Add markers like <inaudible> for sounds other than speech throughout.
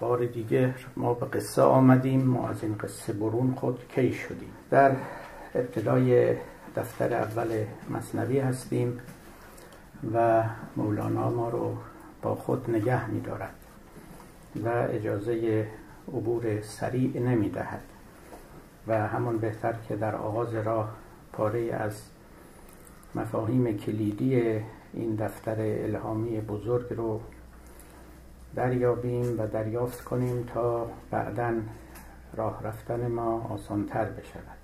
بار دیگه ما به قصه آمدیم ما از این قصه برون خود کی شدیم؟ در ابتدای دفتر اول مصنوی هستیم و مولانا ما رو با خود نگه می دارد و اجازه عبور سریع نمی دهد و همون بهتر که در آغاز راه پاره از مفاهیم کلیدی این دفتر الهامی بزرگ رو دریابیم و دریافت کنیم تا بعدا راه رفتن ما آسانتر بشود.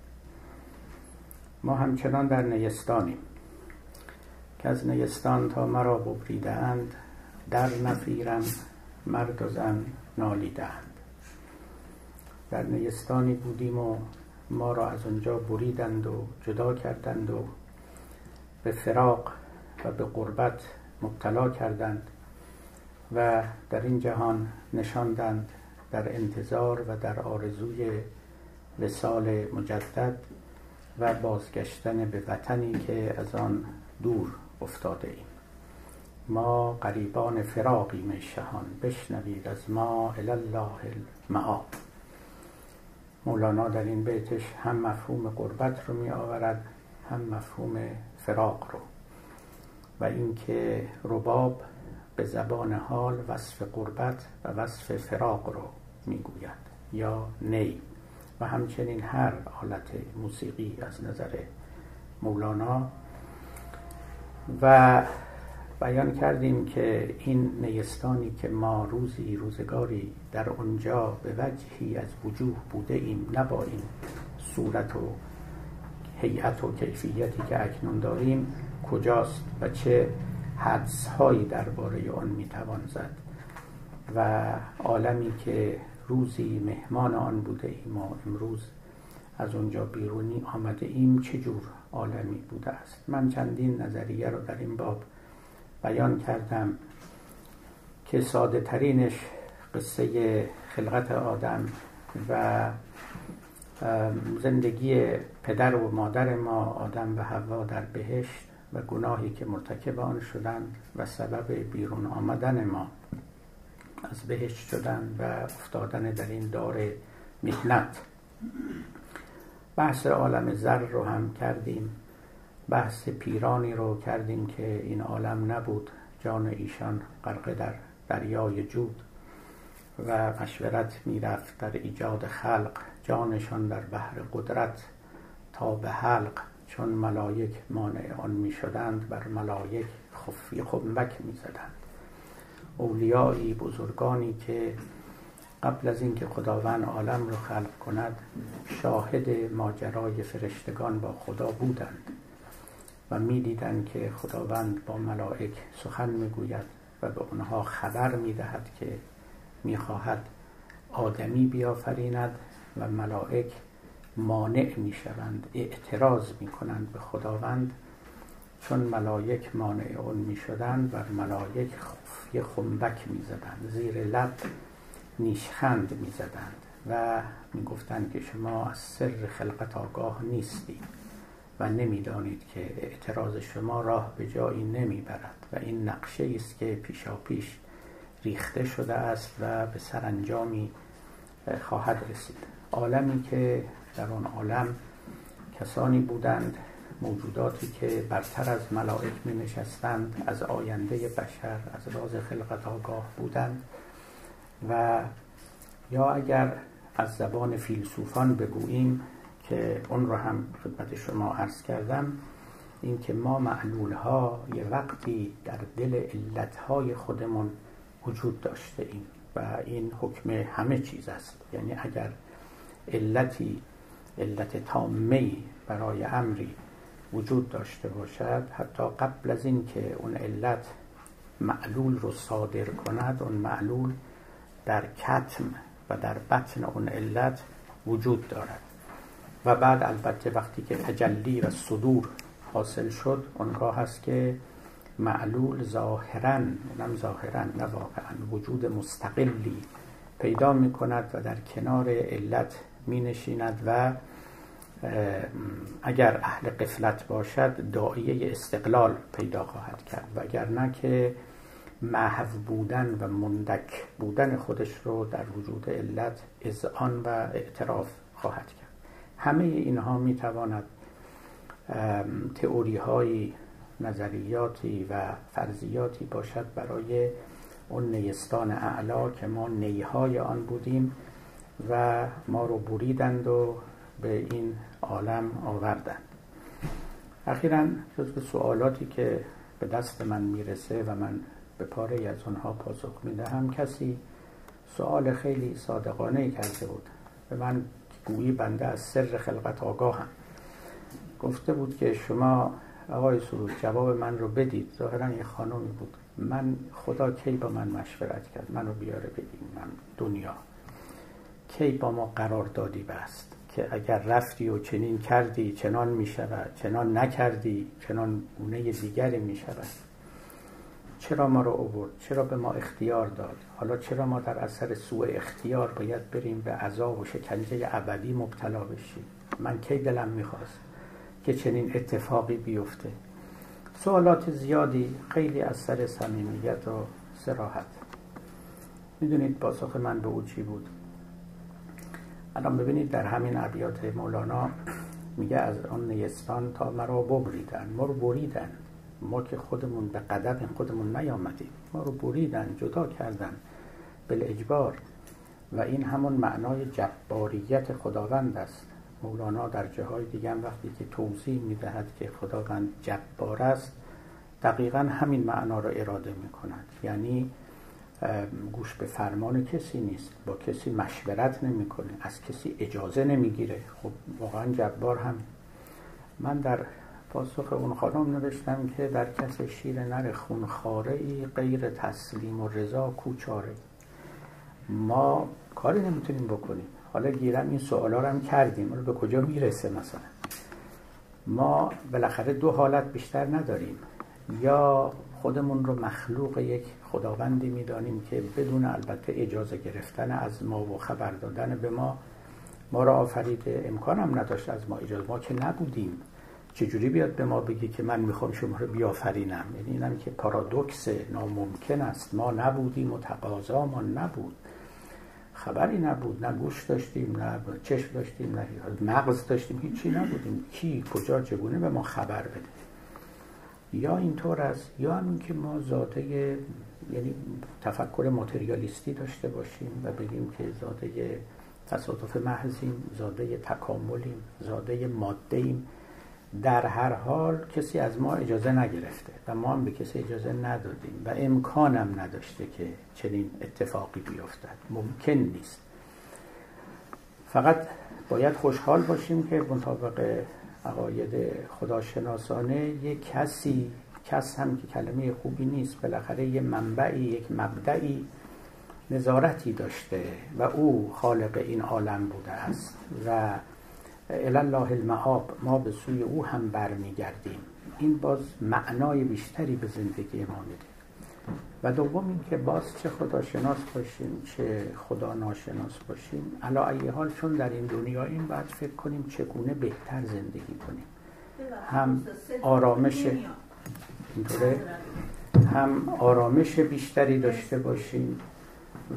ما همچنان در نیستانیم که از نیستان تا مرا ببریدند در نفیرم مرد و زن نالیدند در نیستانی بودیم و ما را از اونجا بریدند و جدا کردند و به فراق و به قربت مبتلا کردند. و در این جهان نشاندند در انتظار و در آرزوی وسال مجدد و بازگشتن به وطنی که از آن دور افتاده ایم. ما قریبان فراقیم شهان بشنوید از ما الله المعاب مولانا در این بیتش هم مفهوم قربت رو می آورد هم مفهوم فراق رو. و اینکه رباب به زبان حال وصف قربت و وصف فراق رو می‌گوید. یا نی. و همچنین هر حالت موسیقی از نظر مولانا. و بیان کردیم که این نیستانی که ما روزی روزگاری در آنجا به وجهی از وجوه بوده ایم نه با این صورت و هیئت و کیفیتی که اکنون داریم کجاست و چه حدس هایی درباره آن می‌توان زد و عالمی که روزی مهمان آن بوده ایم و امروز از اونجا بیرونی آمده ایم چه جور عالمی بوده است؟ من چندین نظریه رو در این باب بیان کردم که ساده ترینش قصه خلقت آدم و زندگی پدر و مادر ما آدم و حوا در بهشت و گناهی که مرتکب آن شدند و سبب بیرون آمدن ما. از بهشت شدن و افتادن در این دار مهنت بحث عالم زر رو هم کردیم. بحث پیرانی رو کردیم که این عالم نبود. جان ایشان غرق در دریای جود و مشورت می‌رفت در ایجاد خلق. جانشان در بحر قدرت تا به حلق. چون ملائک مانع آن می شدند بر ملائک خفی خنبک می زدند اولیایی بزرگانی که قبل از اینکه خداوند عالم را خلق کند شاهد ماجرای فرشتگان با خدا بودند و می‌دیدند که خداوند با ملائک سخن می‌گوید و به آنها خبر می‌دهد که می‌خواهد آدمی بیافریند و ملائک مانع می شوند اعتراض می کنند به خداوند چون ملائک مانع اون می شدند بر ملائک خفی خنبک می زدند زیر لب نیشخند می زدند و می گفتند که شما از سر خلقت آگاه نیستید و نمی‌دانید که اعتراض شما راه به جایی نمی برد و این نقشه است که پیشا پیش ریخته شده است و به سرانجامی خواهد رسید. عالمی که در آن عالم کسانی بودند موجوداتی که برتر از ملائک می نشستند از آینده بشر از راز خلقت آگاه بودند و یا اگر از زبان فیلسوفان بگوییم که اون رو هم خدمت شما عرض کردم اینکه ما معلول ها یه وقتی در دل علت های خودمون وجود داشته ایم و این حکم همه چیز است. یعنی اگر علتی علت تامه برای امری وجود داشته باشد حتی قبل از اینکه اون علت معلول رو صادر کند اون معلول در کتم و در بطن اون علت وجود دارد. و بعد البته وقتی که تجلی و صدور حاصل شد اونگاه هست که معلول ظاهرا نم ظاهرا نه واقعا وجود مستقلی پیدا می کند و در کنار علت می نشیند و اگر اهل قفلت باشد داعیه استقلال پیدا خواهد کرد. و اگر نه که محو بودن و مندک بودن خودش رو در وجود علت اذعان و اعتراف خواهد کرد. همه اینها می‌تواند تئوری های نظریاتی و فرضیاتی باشد برای اون نیستان اعلا که ما نیهای آن بودیم و ما رو بریدند و به این عالم آوردند اخیرا جزو سوالاتی که به دست من می‌رسه و من به پاره از آنها پاسخ می‌دهم کسی سوال خیلی صادقانه کرده بود به من گویی بنده از سر خلقت آگاهم. گفته بود که شما آقای سرود جواب من رو بدید. ظاهرا یه خانمی بود. من خدا کی با من مشورت کرد؟ منو بیاره بگیم من دنیا. کی با ما قرار دادی بست؟ که اگر رفتی و چنین کردی چنان می شود چنان نکردی چنان گونه دیگری می شود چرا ما رو اوورد چرا به ما اختیار داد؟ حالا چرا ما در اثر سوء اختیار باید بریم به عذاب و شکنجه ابدی مبتلا بشیم؟ من کی دلم می‌خواست که چنین اتفاقی بیفته؟ سوالات زیادی خیلی از سر صمیمیت و سراحت می‌دونید پاسخ من به او چی بود؟ الان ببینید در همین ابیات مولانا میگه از آن نیستان تا مرا ببریدن ما رو بریدن. ما که خودمون به قدم خودمون نیامدیم ما رو بریدن جدا کردن اجبار. و این همون معنای جباریت خداوند است. مولانا در جاهای دیگه هم وقتی که توضیح می‌دهد که خداوند جبار است دقیقا همین معنا را اراده می کند یعنی گوش به فرمان کسی نیست با کسی مشورت نمی‌کنه از کسی اجازه نمی‌گیره. خب واقعا جبار هم. من در پاسخ اون خانم نوشتم که در کس شیر نر خونخاره ای غیر تسلیم و رضا کوچاره. ما کاری نمی‌تونیم بکنیم. حالا گیرم این سوالا رو هم کردیم حالا به کجا می‌رسه مثلا؟ ما بالاخره دو حالت بیشتر نداریم. یا خودمون رو مخلوق یک خداوندی می‌دانیم که بدون البته اجازه گرفتن از ما و خبر دادن به ما ما را آفریده امکان هم نداشت از ما اجازه ما که نبودیم. چجوری بیاد به ما بگی که من می‌خوام شما رو بیافرینم؟ یعنی اینم که پارادوکس ناممکن است. ما نبودیم و تقاضا ما نبود. خبری نبود. نه گوش داشتیم نه چشم داشتیم نه مغز داشتیم. هیچی نبودیم. کی کجا چگونه به ما خبر بده؟ یا اینطور است یا همین که ما ذاته یعنی تفکر ماتریالیستی داشته باشیم و بگیم که زاده تصادف محضیم زاده تکاملیم زاده ماده در هر حال کسی از ما اجازه نگرفته و ما هم به کسی اجازه ندادیم و امکانم نداشته که چنین اتفاقی بیفتد. ممکن نیست. فقط باید خوشحال باشیم که مطابق عقاید خداشناسانه یک کسی کس هم که کلمه خوبی نیست بالاخره یه منبعی یک مبدعی نظارتی داشته و او خالق این عالم بوده است. و الله المعاب ما به سوی او هم برمیگردیم. این باز معنای بیشتری به زندگی ما میده. و دوم اینکه باز چه خداشناس باشیم چه خدا ناشناس باشیم. علا ای حال چون در این دنیا این باید فکر کنیم چگونه بهتر زندگی کنیم. هم آرامش اینطوره. هم آرامش بیشتری داشته باشیم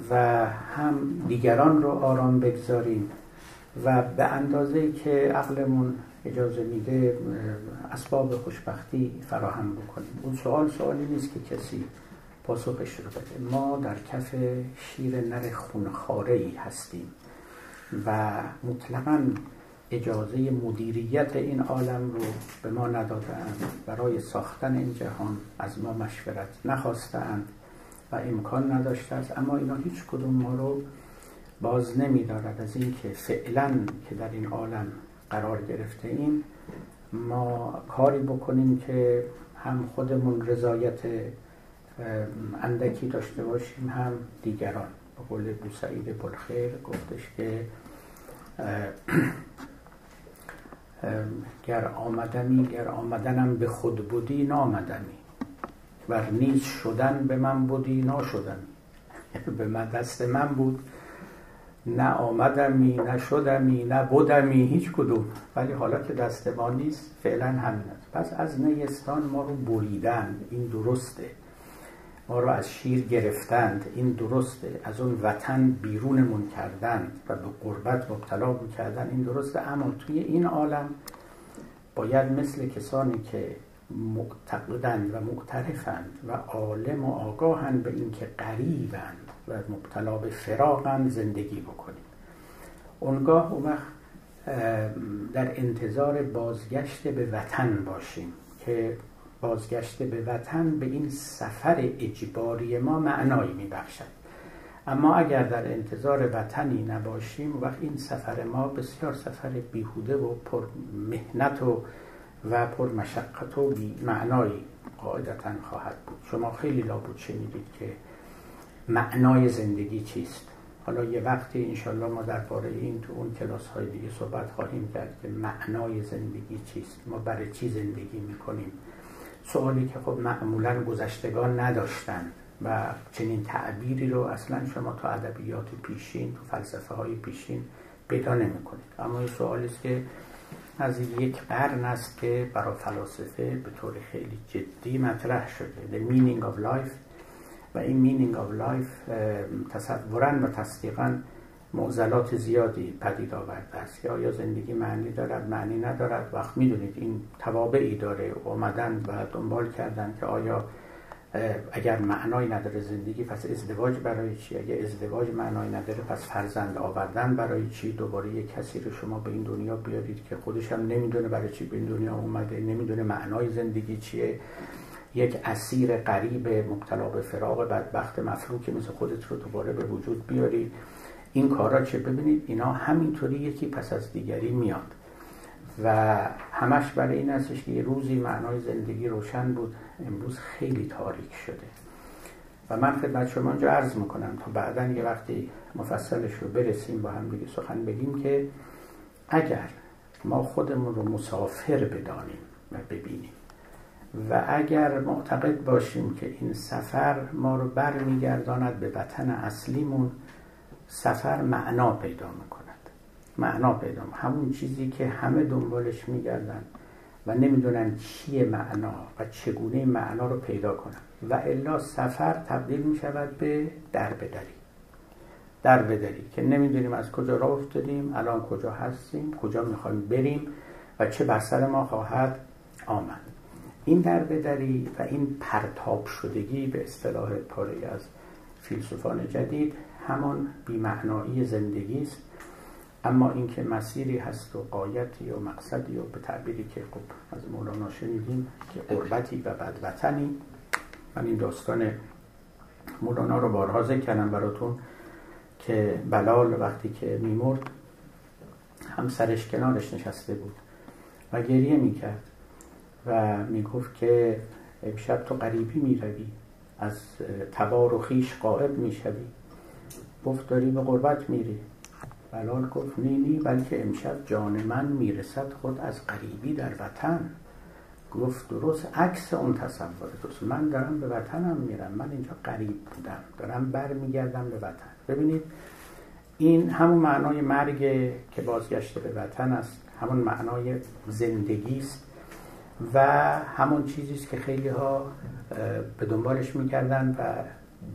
و هم دیگران رو آرام بگذاریم و به اندازه که عقلمون اجازه میده اسباب خوشبختی فراهم بکنیم. اون سوال سوالی نیست که کسی پاسخش رو بده. ما در کف شیر نر خونخاره ای هستیم و مطلقا اجازه مدیریت این عالم رو به ما ندادند برای ساختن این جهان از ما مشورت نخواستند و امکان نداشته است. اما اینا هیچ کدوم ما رو باز نمیدارد. از اینکه فعلا که در این عالم قرار گرفته ایم ما کاری بکنیم که هم خودمون رضایت اندکی داشته باشیم هم دیگران. به قول بوسعید بلخیر گفتش که گر آمدنی گر آمدنم به خود بودی نامدنی. ور نیز شدن به من بودی ناشدنی. <laughs> به من دست من بود. نه آمدمی نه شدمی نه بودمی هیچ کدوم. ولی حالا که دست ما نیست فعلا همین است. پس از نیستان ما رو بریدن این درسته. ما رو از شیر گرفتند. این درسته. از اون وطن بیرونمون کردند و به قربت مبتلا کردن. این درسته. اما توی این عالم باید مثل کسانی که معتقدند و معترفند و عالم و آگاهند به اینکه قریبند و مبتلا به فراغند زندگی بکنیم. اونگاه اون وقت در انتظار بازگشت به وطن باشیم که بازگشت به وطن به این سفر اجباری ما معنایی میبخشد. اما اگر در انتظار وطنی نباشیم وقت این سفر ما بسیار سفر بیهوده و پر مهنت و و پر مشقت و بی معنایی قاعدتا خواهد بود. شما خیلی لابد شنیدید که معنای زندگی چیست. حالا یه وقتی انشالله ما درباره این تو اون کلاس های دیگه صحبت خواهیم کرد که معنای زندگی چیست. ما برای چی زندگی می‌کنیم. سوالی که خب معمولا گذشتگان نداشتن و چنین تعبیری رو اصلا شما تو ادبیات پیشین تو فلسفه های پیشین پیدا نمی کنید اما این سوالی است که از یک قرن است که برای فلاسفه به طور خیلی جدی مطرح شده. The meaning of life. و این meaning of life تصورا و تصدیقا معضلات زیادی پدید آورده است که آیا زندگی معنی دارد؟ معنی ندارد. وقت می‌دونید این توابعی داره. اومدن و دنبال کردن که آیا اگر معنای نداره زندگی پس ازدواج برای چی؟ اگر ازدواج معنای نداره پس فرزند آوردن برای چی؟ دوباره یک کسی رو شما به این دنیا بیارید که خودش هم نمی‌دونه برای چی به این دنیا اومده نمی‌دونه معنای زندگی چیه. یک اسیر قریب مبتلا به فراغ بدبخت مفروک مثل خودت رو دوباره به وجود بیاری این کارا چه ببینید اینا همینطوری یکی پس از دیگری میاد. و همش برای این هستش که یه روزی معنای زندگی روشن بود امروز خیلی تاریک شده. و من خدمت شما اینجا عرض می‌کنم تا بعدا یه وقتی مفصلش رو برسیم با هم دیگه سخن بگیم که اگر ما خودمون رو مسافر بدانیم و ببینیم و اگر معتقد باشیم که این سفر ما رو برمیگرداند به وطن اصلیمون سفر معنا پیدا می‌کند. معنا پیدا همون چیزی که همه دنبالش میگردن و نمی‌دونن چیه معنا و چگونه معنا رو پیدا کنن. و الا سفر تبدیل می شود به در بدری در بدری که نمی‌دونیم از کجا راه افتادیم الان کجا هستیم کجا می‌خوایم بریم و چه بر ما خواهد آمد. این در بدری و این پرتاب شدگی به اصطلاح پاره از فیلسوفان جدید همان بیمعنایی زندگی است. اما اینکه مسیری هست و قایتی و مقصدی و به تعبیری که خب از مولانا شنیدیم که قربتی و بدوطنی. من این داستان مولانا رو بارها ذکر کردم براتون که بلال وقتی که میمرد همسرش کنارش نشسته بود و گریه می‌کرد و می‌گفت که امشب تو قریبی می‌روی از تبار و خیش قائب می‌شوی. گفت داری به قربت میری بلال گفت نی نی بلکه امشب جان من می‌رسد خود از قریبی در وطن. گفت درست عکس اون تصور درست من دارم به وطنم میرم. من اینجا قریب بودم. دارم برمیگردم به وطن. ببینید این همون معنای مرگ که بازگشته به وطن است. همون معنای زندگی است. و همون چیزی است که خیلی ها به دنبالش می‌کردن و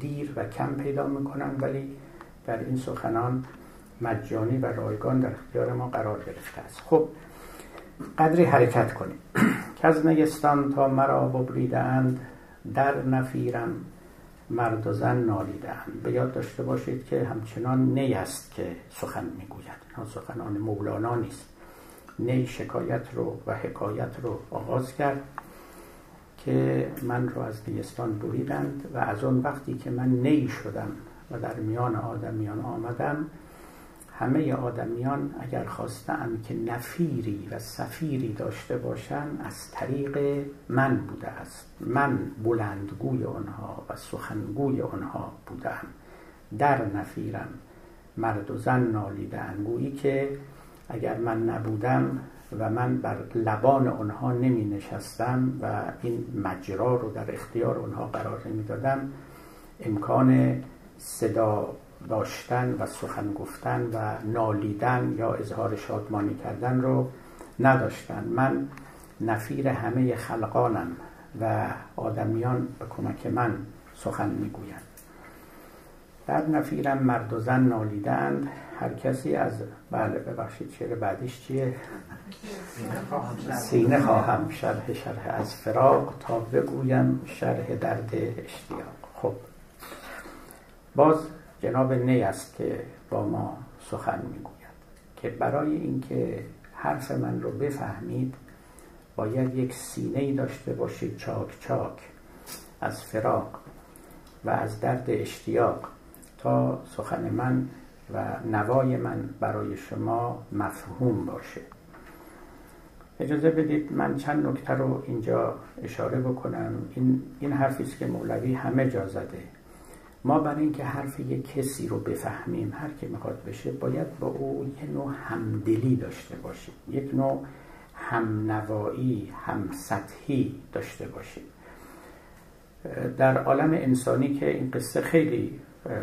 دیر و کم پیدا می‌کنن. ولی در این سخنان مجانی و رایگان در اختیار ما قرار گرفته است. خب قدری حرکت کنیم. <clears throat> که از نیستان تا مرا ببریدند در نفیرم مرد و زن نالیدند به یاد داشته باشید که همچنان نی است که سخن می‌گوید. اینا سخنان مولانا نیست. نی شکایت رو و حکایت رو آغاز کرد که من رو از نیستان بریدند و از اون وقتی که من نی شدم و در میان آدمیان آمدم. همه آدمیان اگر خواستن که نفیری و سفیری داشته باشند از طریق من بوده است. من بلندگوی آنها و سخنگوی آنها بودم. در نفیرم مرد و زن نالیدن گویی که اگر من نبودم و من بر لبان آنها نمی نشستم و این مجرا رو در اختیار آنها قرار نمی دادم امکان صدا داشتن و سخن گفتن و نالیدن یا اظهار شادمانی کردن رو نداشتن. من نفیر همه خلقانم و آدمیان به کمک من سخن می‌گویند. در نفیرم مرد و زن نالیدند. هر کسی از بله ببخشید شعر بعدیش چیه؟ سینه خواهم. شرح شرح از فراق تا بگویم شرح درد اشتیاق. خب. باز جناب نی است که با ما سخن می‌گوید که برای اینکه حرف من رو بفهمید باید یک سینه ای داشته باشید چاک چاک از فراق و از درد اشتیاق تا سخن من و نوای من برای شما مفهوم باشه. اجازه بدید من چند نکته رو اینجا اشاره بکنم. این, این حرفی است که مولوی همه جا زده. ما برای اینکه حرف یک کسی رو بفهمیم هر که می‌خواد بشه باید با او یه نوع همدلی داشته باشیم. یک نوع همنوایی هم سطحی داشته باشیم. در عالم انسانی که این قصه خیلی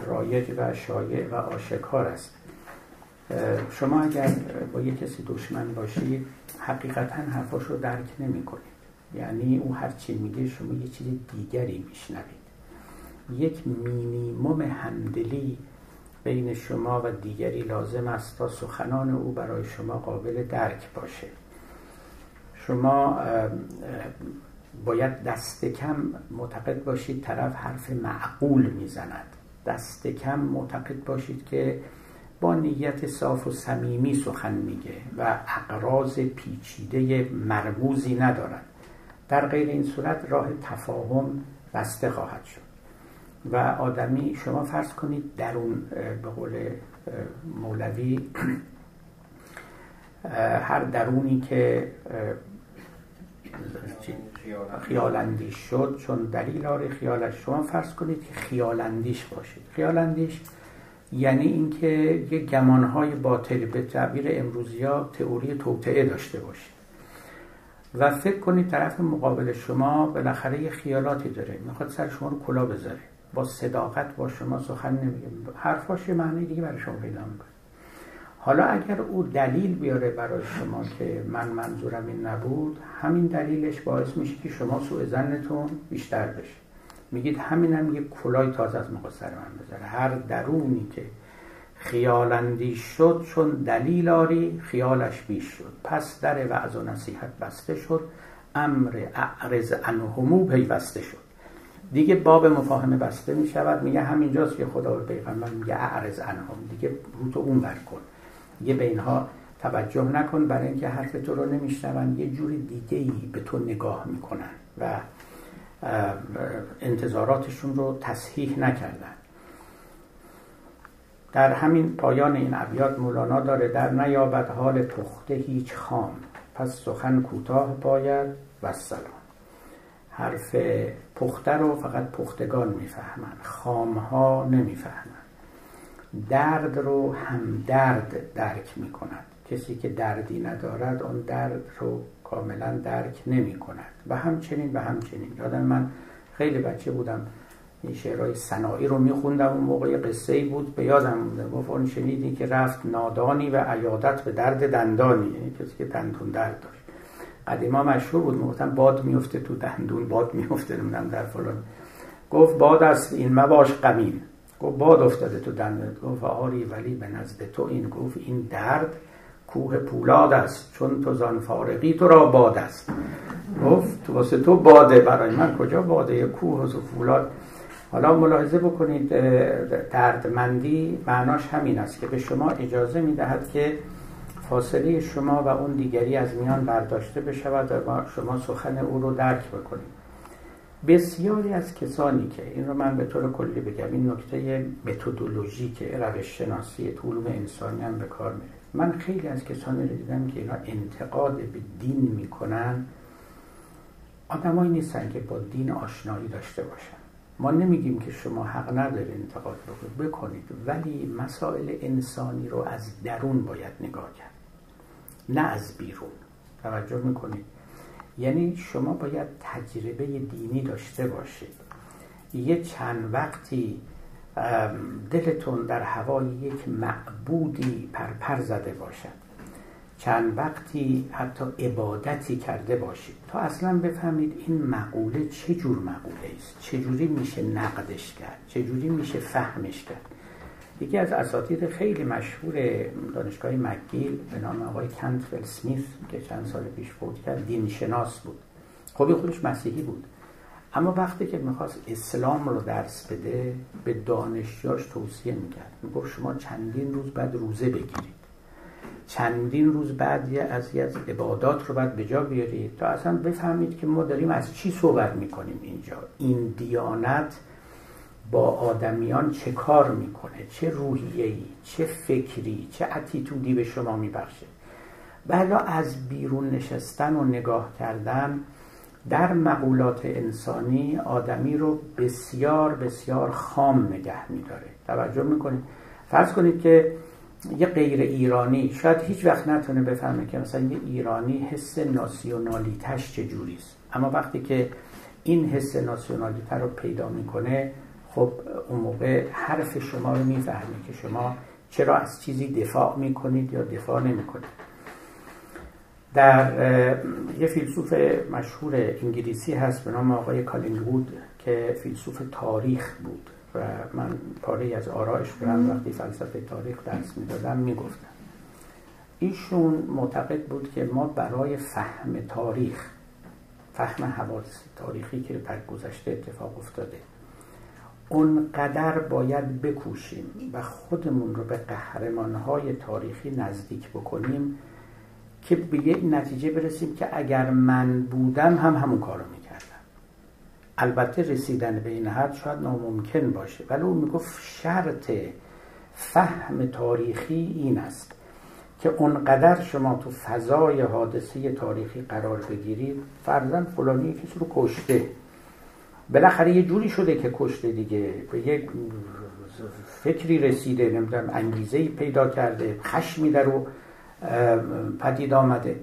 رایج و شایع و آشکار است. شما اگر با یک کسی دشمن باشید حقیقتا حرفاش رو درک نمی کنید یعنی او هر چی میگه شما یه چیز دیگری میشنوید. یک مینیموم همدلی بین شما و دیگری لازم است تا سخنان او برای شما قابل درک باشه. شما باید دست کم معتقد باشید طرف حرف معقول می‌زند. دست کم معتقد باشید که با نیت صاف و صمیمی سخن میگه و اقراض پیچیده مرموزی ندارد. در غیر این صورت راه تفاهم بسته خواهد شد. و آدمی شما فرض کنید درون به قول مولوی <clears throat> هر درونی که خیالندیش شد چون دلیل آره خیالش شما فرض کنید که خیالندیش باشید. خیالندیش یعنی اینکه یه گمانهای باطل به تعبیر امروزی ها تئوری توطعه داشته باشید. و فکر کنید طرف مقابل شما بالاخره یه خیالاتی داره. می‌خواد سر شما رو کلا بذاره. با صداقت با شما سخن نمیگه حرفاش یه معنی دیگه برای شما پیدا می‌کنه. حالا اگر او دلیل بیاره برای شما که من منظورم این نبود همین دلیلش باعث میشه که شما سوء زنتون بیشتر بشه. میگید همینم یه کلای تازه از مقا سر من بذاره. هر درونی که خیالندی شد چون دلیل آری خیالش بیش شد. پس در وعظ و نصیحت بسته شد امر اعرض عنهمو پیوسته شد. دیگه باب مفاهمه بسته می شود میگه همینجاست که خدا به پیغمبر میگه اعرض عنهم. دیگه رو اون بر کن. یه به اینها توجه نکن. برای اینکه حرف تو رو نمیشنون یه جور دیگه ای به تو نگاه می‌کنن و انتظاراتشون رو تصحیح نکردن. در همین پایان این ابیات مولانا داره در نیابد حال پخته هیچ خام پس سخن کوتاه باید. و سلام. حرف پخته رو فقط پختگان می‌فهمن خامها نمی‌فهمن. درد رو هم درد درک می کند کسی که دردی ندارد آن درد رو کاملا درک نمی کند و همچنین و همچنین. یادم من خیلی بچه بودم این شعرهای سنایی رو میخوندم. اون موقع قصه ای بود به یادم مونده گفت اون شنیدی که رفت نادانی و عیادت به درد دندانی. یعنی کسی که دندون درد قدیما مشهور بود می‌گفتن باد میفته تو دندون باد میفته نمی‌دونم در فلان. گفت باد است این مباش قمین گفت باد افتاده تو دندونت. گفت آری ولی به نزد تو این گفت این درد کوه پولاد است چون تو زان فارقی تو را باد است. گفت تو واسه تو باده برای من کجا باده؟ کوه و فولاد حالا ملاحظه بکنید دردمندی معناش همین است که به شما اجازه می‌دهد که فاصله شما و اون دیگری از میان برداشته بشود و شما سخن او رو درک بکنید. بسیاری از کسانی که این رو من به طور کلی بگم این نکته که روش شناسی علوم انسانی هم به کار میره. من خیلی از کسانی رو دیدم که اینا انتقاد به دین می‌کنن. آدمایی نیستن که با دین آشنایی داشته باشن. ما نمیگیم که شما حق ندارید انتقاد بکنید. بکنید. ولی مسائل انسانی رو از درون باید نگاه کرد. نه از بیرون. توجه می‌کنید. یعنی شما باید تجربه دینی داشته باشید. یه چند وقتی دلتون در هوای یک معبودی پرپر زده باشد. چند وقتی حتی عبادتی کرده باشید. تا اصلا بفهمید این مقوله چه جور مقوله است. چجوری میشه نقدش کرد. چجوری میشه فهمش کرد. یکی از اساتید خیلی مشهور دانشگاه مکگیل به نام آقای کنتفل سمیث که چند سال پیش فوت کرد دین شناس بود. خب خودش مسیحی بود. اما وقتی که می‌خواست اسلام رو درس بده به دانشجاش توصیه می‌کرد. می‌گفت شما چندین روز بعد روزه بگیرید. چندین روز بعد یه از از عبادات رو باید به جا بیارید تا اصلا بفهمید که ما داریم از چی صحبت می‌کنیم اینجا. این دیانت با آدمیان چه کار می‌کنه؟ چه روحیه‌ای چه فکری چه اتیتودی به شما میبخشه؟ بعدا از بیرون نشستن و نگاه کردن در مقولات انسانی آدمی رو بسیار بسیار خام نگه میداره. توجه می‌کنید فرض کنید که یه غیر ایرانی شاید هیچ وقت نتونه بفهمه که مثلا یه ایرانی حس ناسیونالیتش چجوریست اما وقتی که این حس ناسیونالیته رو پیدا می‌کنه خب اون موقع حرف شما رو می‌فهمه که شما چرا از چیزی دفاع می‌کنید یا دفاع نمی‌کنید. در یه فیلسوف مشهور انگلیسی هست به نام آقای کالینگوود که فیلسوف تاریخ بود و من پاره از آرایش برم وقتی فلسفه تاریخ درس می‌دادم می‌گفتم. ایشون معتقد بود که ما برای فهم تاریخ فهم حوادث تاریخی که در گذشته اتفاق افتاده اونقدر باید بکوشیم و خودمون رو به قهرمانهای تاریخی نزدیک بکنیم که به یک نتیجه برسیم که اگر من بودم هم همون کار رو می‌کردم. البته رسیدن به این حد شاید ناممکن باشه ولی او می‌گفت شرط فهم تاریخی این است که اونقدر شما تو فضای حادثه تاریخی قرار بگیرید فرزن فلانی کسی رو کشته. بالاخره یه جوری شده که کشته دیگه. به یک فکری رسیده نمی‌دونم انگیزه پیدا کرده خشمی در رو پدید آمده.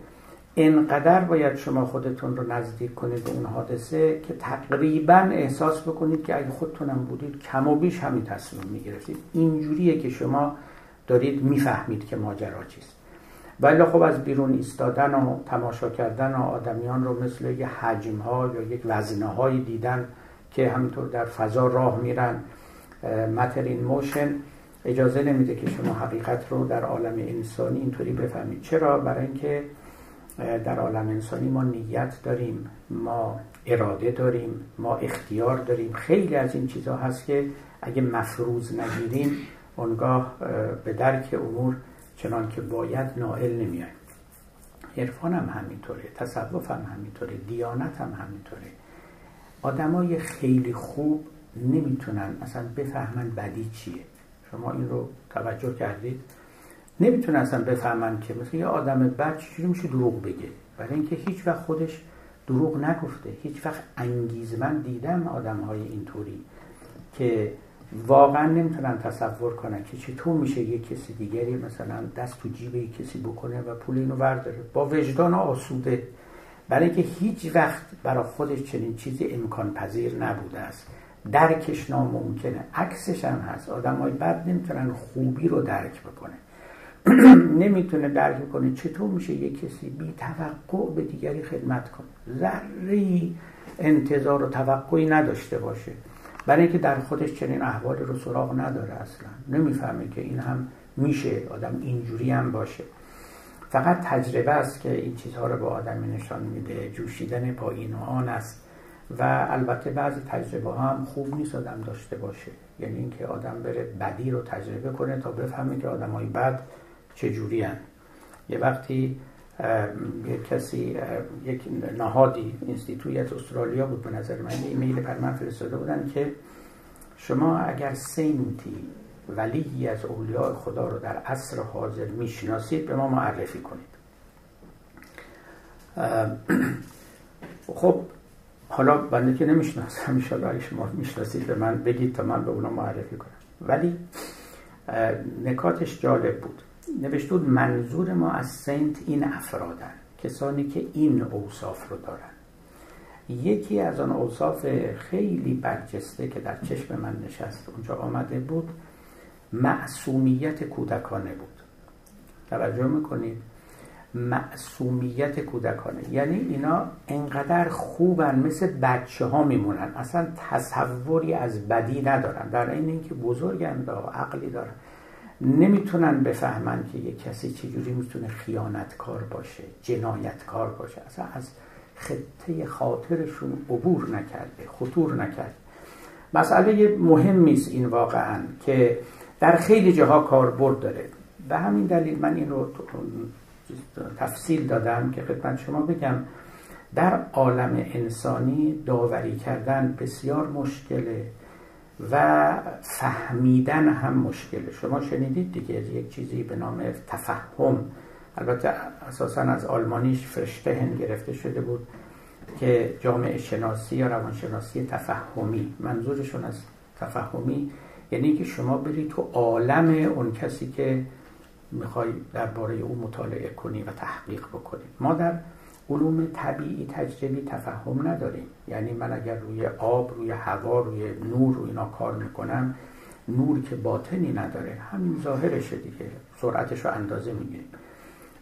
اینقدر باید شما خودتون رو نزدیک کنید به اون حادثه که تقریبا احساس بکنید که اگه خودتونم بودید کم و بیش همین تصمیم می‌گرفتید. اینجوریه که شما دارید می‌فهمید که ماجرا چیست. ولی خب از بیرون ایستادن و تماشا کردن و آدمیان رو مثل یک حجم ها یا یک وزنه های دیدن که همینطور در فضا راه میرن. مترین موشن اجازه نمیده که شما حقیقت رو در عالم انسانی اینطوری بفهمید. چرا؟ برای اینکه در عالم انسانی ما نیت داریم ما اراده داریم ما اختیار داریم. خیلی از این چیزها هست که اگه مفروض نگیریم اونگاه به درک امور چنان که باید نائل نمیایم عرفان هم همینطوره تصوف هم همینطوره دیانت هم همینطوره. آدمای خیلی خوب نمی‌تونن اصلا بفهمن بدی چیه. شما این رو توجه کردید؟ نمی‌تونن اصلا بفهمن که مثل یه آدم بد چجوری میشه دروغ بگه. برای اینکه هیچ وقت خودش دروغ نگفته. هیچ وقت انگیز من دیدم آدم های اینطوری که واقعا نمی‌تونن تصور کنن که چطور میشه یه کسی دیگری مثلا دست تو جیب یه کسی بکنه و پول اینو ورداره با وجدان آسوده. برای اینکه هیچ وقت برای خودش چنین چیزی امکان پذیر نبوده است. درکش ناممکنه. عکسش هم هست. آدم های بد نمی‌تونن خوبی رو درک بکنه. <clears throat> نمی‌تونه درک کنه چطور میشه یه کسی بی توقع به دیگری خدمت کنه. ذره انتظار و توقعی نداشته باشه. برای اینکه در خودش چنین احوال رو سراغ نداره اصلا. نمی‌فهمه که این هم میشه آدم اینجوری هم باشه. فقط تجربه است که این چیزها رو به آدم نشان میده جوشیدن و آن است. و البته بعضی تجربه ها هم خوب نیست آدم داشته باشه. یعنی اینکه آدم بره بدی رو تجربه کنه تا بفهمه که آدم های بد چجوری هن. یه وقتی یک کسی یک نهادی اینستیتوی از استرالیا بود به نظر من ایمیل پر من فرستاده بودن که شما اگر سینتی ولی از اولیاء خدا رو در عصر حاضر می‌شناسید به ما معرفی کنید. <clears throat> خب حالا بنده که نمی‌شناسم ان اگه شما می‌شناسید به من بگید تا من به اونا معرفی کنم. ولی نکاتش جالب بود. نوشته بود منظور ما از سنت این افرادن کسانی که این اوصاف رو دارن. یکی از آن اوصاف خیلی برجسته که در چشم من نشست اونجا آمده بود معصومیت کودکانه بود. توجه می‌کنید؟ معصومیت کودکانه. یعنی اینا انقدر خوبن مثل بچه ها میمونن. اصلا تصوری از بدی ندارن. در این اینکه بزرگند و عقلی دارن. نمی‌تونن بفهمن که یه کسی چجوری می‌تونه خیانتکار باشه جنایتکار باشه. اصلا از خطه خاطرشون عبور نکرده خطور نکرده. مسئله مهمی است این واقعا که در خیلی جاها کاربرد داره. به همین دلیل من این رو تفصیل دادم که خدمت شما بگم در عالم انسانی داوری کردن بسیار مشکله. و فهمیدن هم مشکله شما شنیدید دیگه یک چیزی به نام تفهم. البته اساسا از آلمانیش فرشتهن گرفته شده بود که جامعه شناسی یا روانشناسی تفهمی. منظورشون از تفهمی یعنی که شما برید تو عالم اون کسی که می‌خوای درباره او مطالعه کنی و تحقیق بکنی. ما در علوم طبیعی تجربی تفهم نداریم. یعنی من اگر روی آب روی هوا روی نور روی اینا کار می‌کنم نور که باطنی نداره. همین ظاهرشه دیگه. سرعتش رو اندازه می‌گیریم.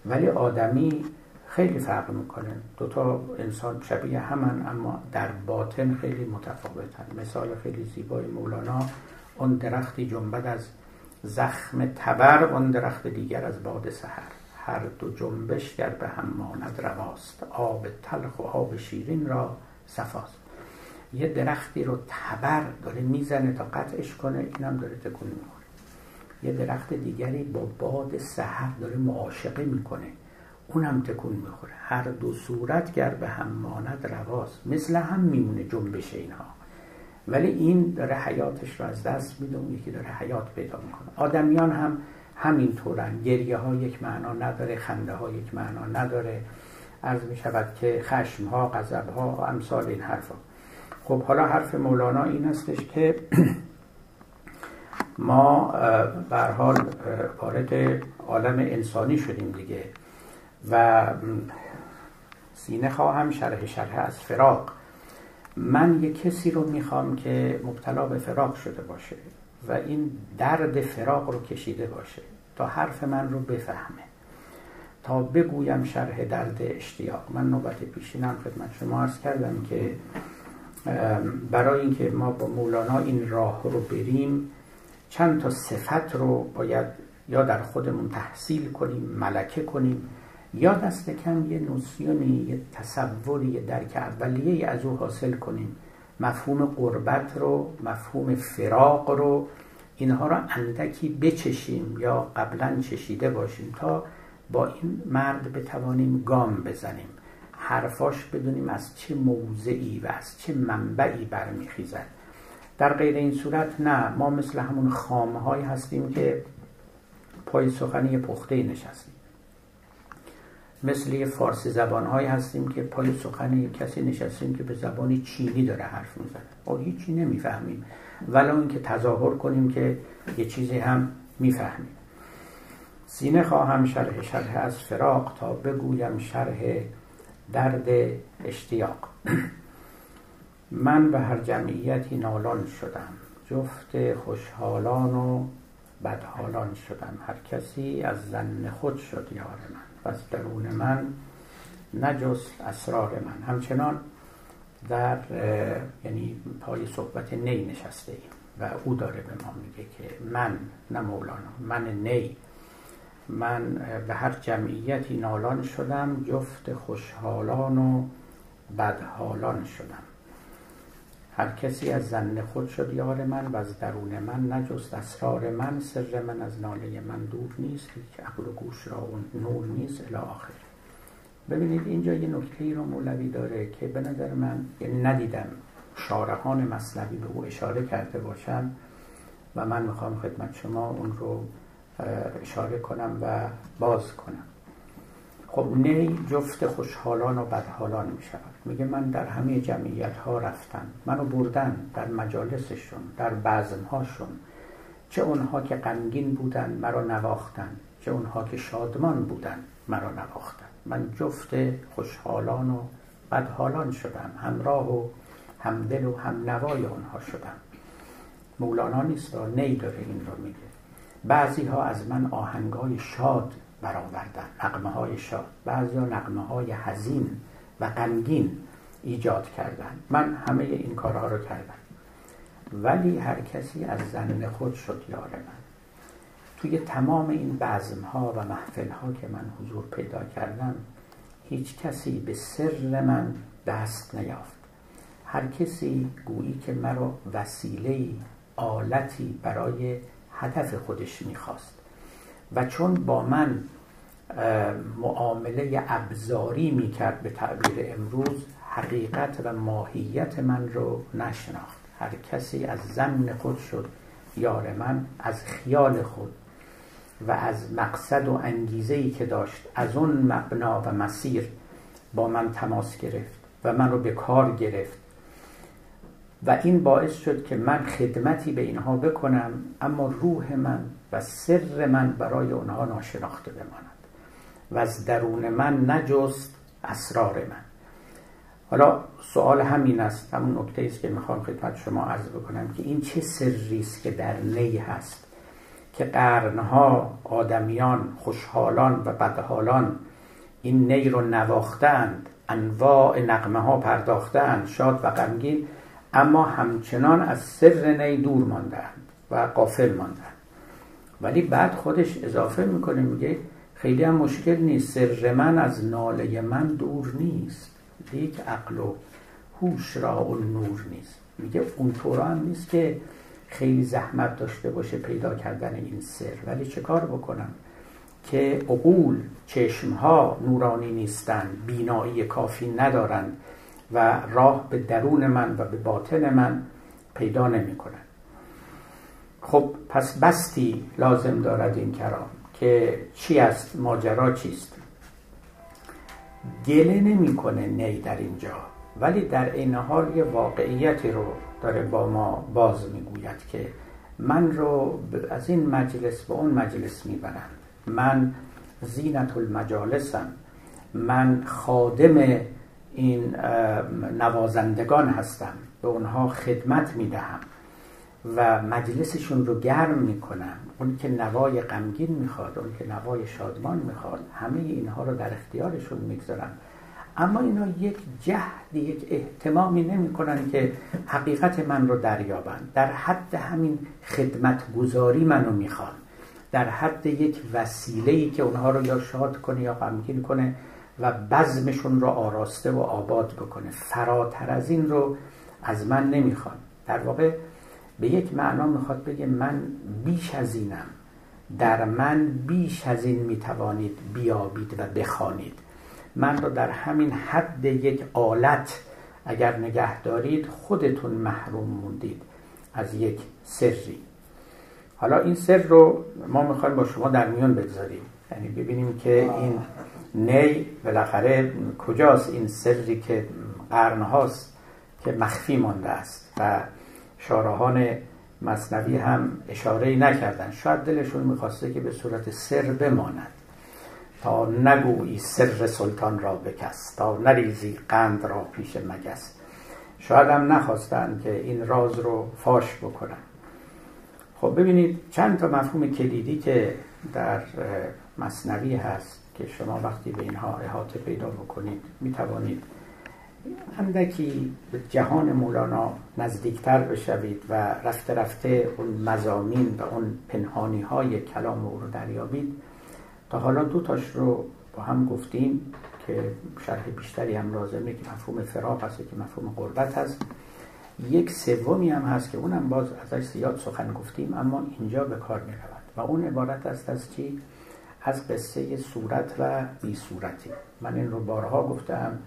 ولی آدمی خیلی فرق می‌کنه. دوتا انسان شبیه همن اما در باطن خیلی متفاوتن. مثال خیلی زیبای مولانا اون درختی جنبد از زخم تبر اون درخت دیگر از باد سحر. هر دو جنبش گر به هم ماند رواست. آب تلخ و آب شیرین را صفاست. یه درختی رو تبر داره می‌زنه تا قطعش کنه اینم داره تکون می‌خوره. یه درخت دیگری با باد سحر داره معاشقه می‌کنه اونم تکون می‌خوره. هر دو صورت گر به هم ماند رواست. مثل هم میمونه جنبش اینها. ولی این داره حیاتش رو از دست میده اون یکی داره حیات پیدا می‌کنه. آدمیان هم همینطورن. گریه ها یک معنا نداره خنده ها یک معنا نداره. عرض می شود که خشم ها غضب ها امثال این حرفا. خب حالا حرف مولانا این هستش که <clears throat> ما بر حال وارد عالم انسانی شدیم دیگه و سینه خواهم شرح شرح از فراق. من یه کسی رو می‌خوام که مبتلا به فراق شده باشه. و این درد فراق رو کشیده باشه تا حرف من رو بفهمه. تا بگویم شرح درد اشتیاق. من نوبت پیشینم خدمت شما ارز کردم که برای اینکه ما با مولانا این راه رو بریم چند تا صفت رو باید یا در خودمون تحصیل کنیم ملکه کنیم. یا دست کم یه نوسیونی یه تصوری یه درک اولیه از او حاصل کنیم. مفهوم قربت رو مفهوم فراق رو اینها رو اندکی بچشیم یا قبلا چشیده باشیم تا با این مرد بتوانیم گام بزنیم. حرفاش بدونیم از چه موضعی و از چه منبعی برمیخیزد. در غیر این صورت نه ما مثل همون خامه هستیم که پای سخنی پخته نشستیم. مثل یه فارسی زبان هستیم که پای سخن کسی نشستیم که به زبانی چینی داره حرف می‌زنه. او هیچی نمی‌فهمیم. ولو اینکه تظاهر کنیم که یه چیزی هم می‌فهمیم. سینه خواهم شرح شرح از فراق تا بگویم شرح درد اشتیاق. <clears throat> من به هر جمعیتی نالان شدم. جفت خوشحالان و بدحالان شدم. هر کسی از زن خود شد یار من. پس درون من نجست اسرار من. همچنان در یعنی پای صحبت نی نشسته ایم و او داره به ما میگه که من نه مولانا من نی. من به هر جمعیتی نالان شدم جفت خوشحالان و بدحالان شدم. هر کسی از زن خود شد یار من و از درون من نجست. اسرار من سر من از ناله من دور نیست. که عقل و گوش را اون نور نیست الی آخر. ببینید اینجا یه نکته رو مولوی داره که به نظر من یعنی ندیدم شارحان مصنوی به او اشاره کرده باشم و من می‌خوام خدمت شما اون رو اشاره کنم و باز کنم. خب نی جفت خوشحالان و بدحالان می شود میگه من در همه جمعیت ها رفتم. منو بردن در مجالسشون در هاشون چه اونها که غمگین بودن مرا نواختن. چه اونها که شادمان بودن مرا نواختن. من جفت خوشحالان و بدحالان شدم. همراه و همدل و هم نوای آنها شدم. مولانا نیست را نی داره این رو میگه. بعضی ها از من آهنگای شاد برآوردن. نقمه های شاد. بعضی نقمه های حزین. و غمگین ایجاد کردن. من همه این کارها رو کردم. ولی هر کسی از زن خود شد یار من. توی تمام این بزم ها و محفل ها که من حضور پیدا کردم هیچ کسی به سر من دست نیافت. هر کسی گویی که مرا وسیله آلتی برای هدف خودش می‌خواست. و چون با من معامله ابزاری می‌کرد به تعبیر امروز حقیقت و ماهیت من رو نشناخت. هر کسی از زن خود شد یار من از خیال خود و از مقصد و انگیزه که داشت از اون مبنا و مسیر با من تماس گرفت و من رو به کار گرفت. و این باعث شد که من خدمتی به اینها بکنم اما روح من و سر من برای اونها ناشناخته بماند. و از درون من نجست اسرار من. حالا سوال همین است همون نکته است که می‌خوام خدمت شما عرض بکنم که این چه سری است که در نی هست که قرنها آدمیان خوشحالان و بدحالان این نی رو نواختند انواع نقمه ها پرداختند شاد و غمگین اما همچنان از سر نی دور ماندند و قافل ماندند. ولی بعد خودش اضافه می‌کنه میگه خیلی هم مشکل نیست. سر من از ناله من دور نیست. یک عقل و هوش را اون نور نیست. میگه اونطورا هم نیست که خیلی زحمت داشته باشه پیدا کردن این سر. ولی چه کار بکنم؟ که عقول چشمها نورانی نیستند بینایی کافی ندارند و راه به درون من و به باطن من پیدا نمی کنن. خب پس بستی لازم دارد این کرام که چی است ماجرا چیست؟ گله نمی‌کنه نی در اینجا ولی در این حال یه واقعیتی رو داره با ما باز می‌گوید که من رو از این مجلس به اون مجلس می‌برند. من زینت المجالسم. من خادم این نوازندگان هستم. به اونها خدمت می‌دهم. و مجلسشون رو گرم می‌کنم اون که نوای غمگین می‌خواد اون که نوای شادمان می‌خواد همه اینها رو در اختیارشون می‌گذارم اما اینا یک جهد یک احتمامی نمی‌کنن که حقیقت من رو دریابند در حد همین خدمت گذاری منو می‌خوان. در حد یک وسیله که اونها رو یا شاد کنه یا غمگین کنه و بزمشون رو آراسته و آباد بکنه. فراتر از این رو از من نمی‌خوان. در واقع به یک معنا می‌خواد بگه من بیش از اینم در من بیش از این می‌توانید بیابید و بخوانید. من رو در همین حد یک آلت اگر نگه دارید خودتون محروم موندید از یک سری. حالا این سر رو ما می‌خوایم با شما در میان بگذاریم. یعنی ببینیم که این نی بالاخره کجاست این سری که قرنهاست که مخفی مانده است و شارهان مصنوی هم اشاره نکردن شاید دلشون می‌خواسته که به صورت سر بماند. تا نگویی سر سلطان را بکس تا نریزی قند را پیش مگس. شاید هم نخواستن که این راز رو فاش بکنن. خب ببینید چند تا مفهوم کلیدی که در مصنوی هست که شما وقتی به اینها احاطه پیدا بکنید می‌توانید اندکی به جهان مولانا نزدیکتر بشوید و رفته رفته اون مزامین و اون پنهانی های کلام او رو دریابید. تا حالا دو تاش رو با هم گفتیم که شرح بیشتری هم لازمه که مفهوم فراق هست که مفهوم قربت هست. یک سومی هم هست که اونم باز ازش زیاد سخن گفتیم اما اینجا به کار می رود و اون عبارت است از چی؟ از قصه صورت و بی صورتی من این رو بارها گفتم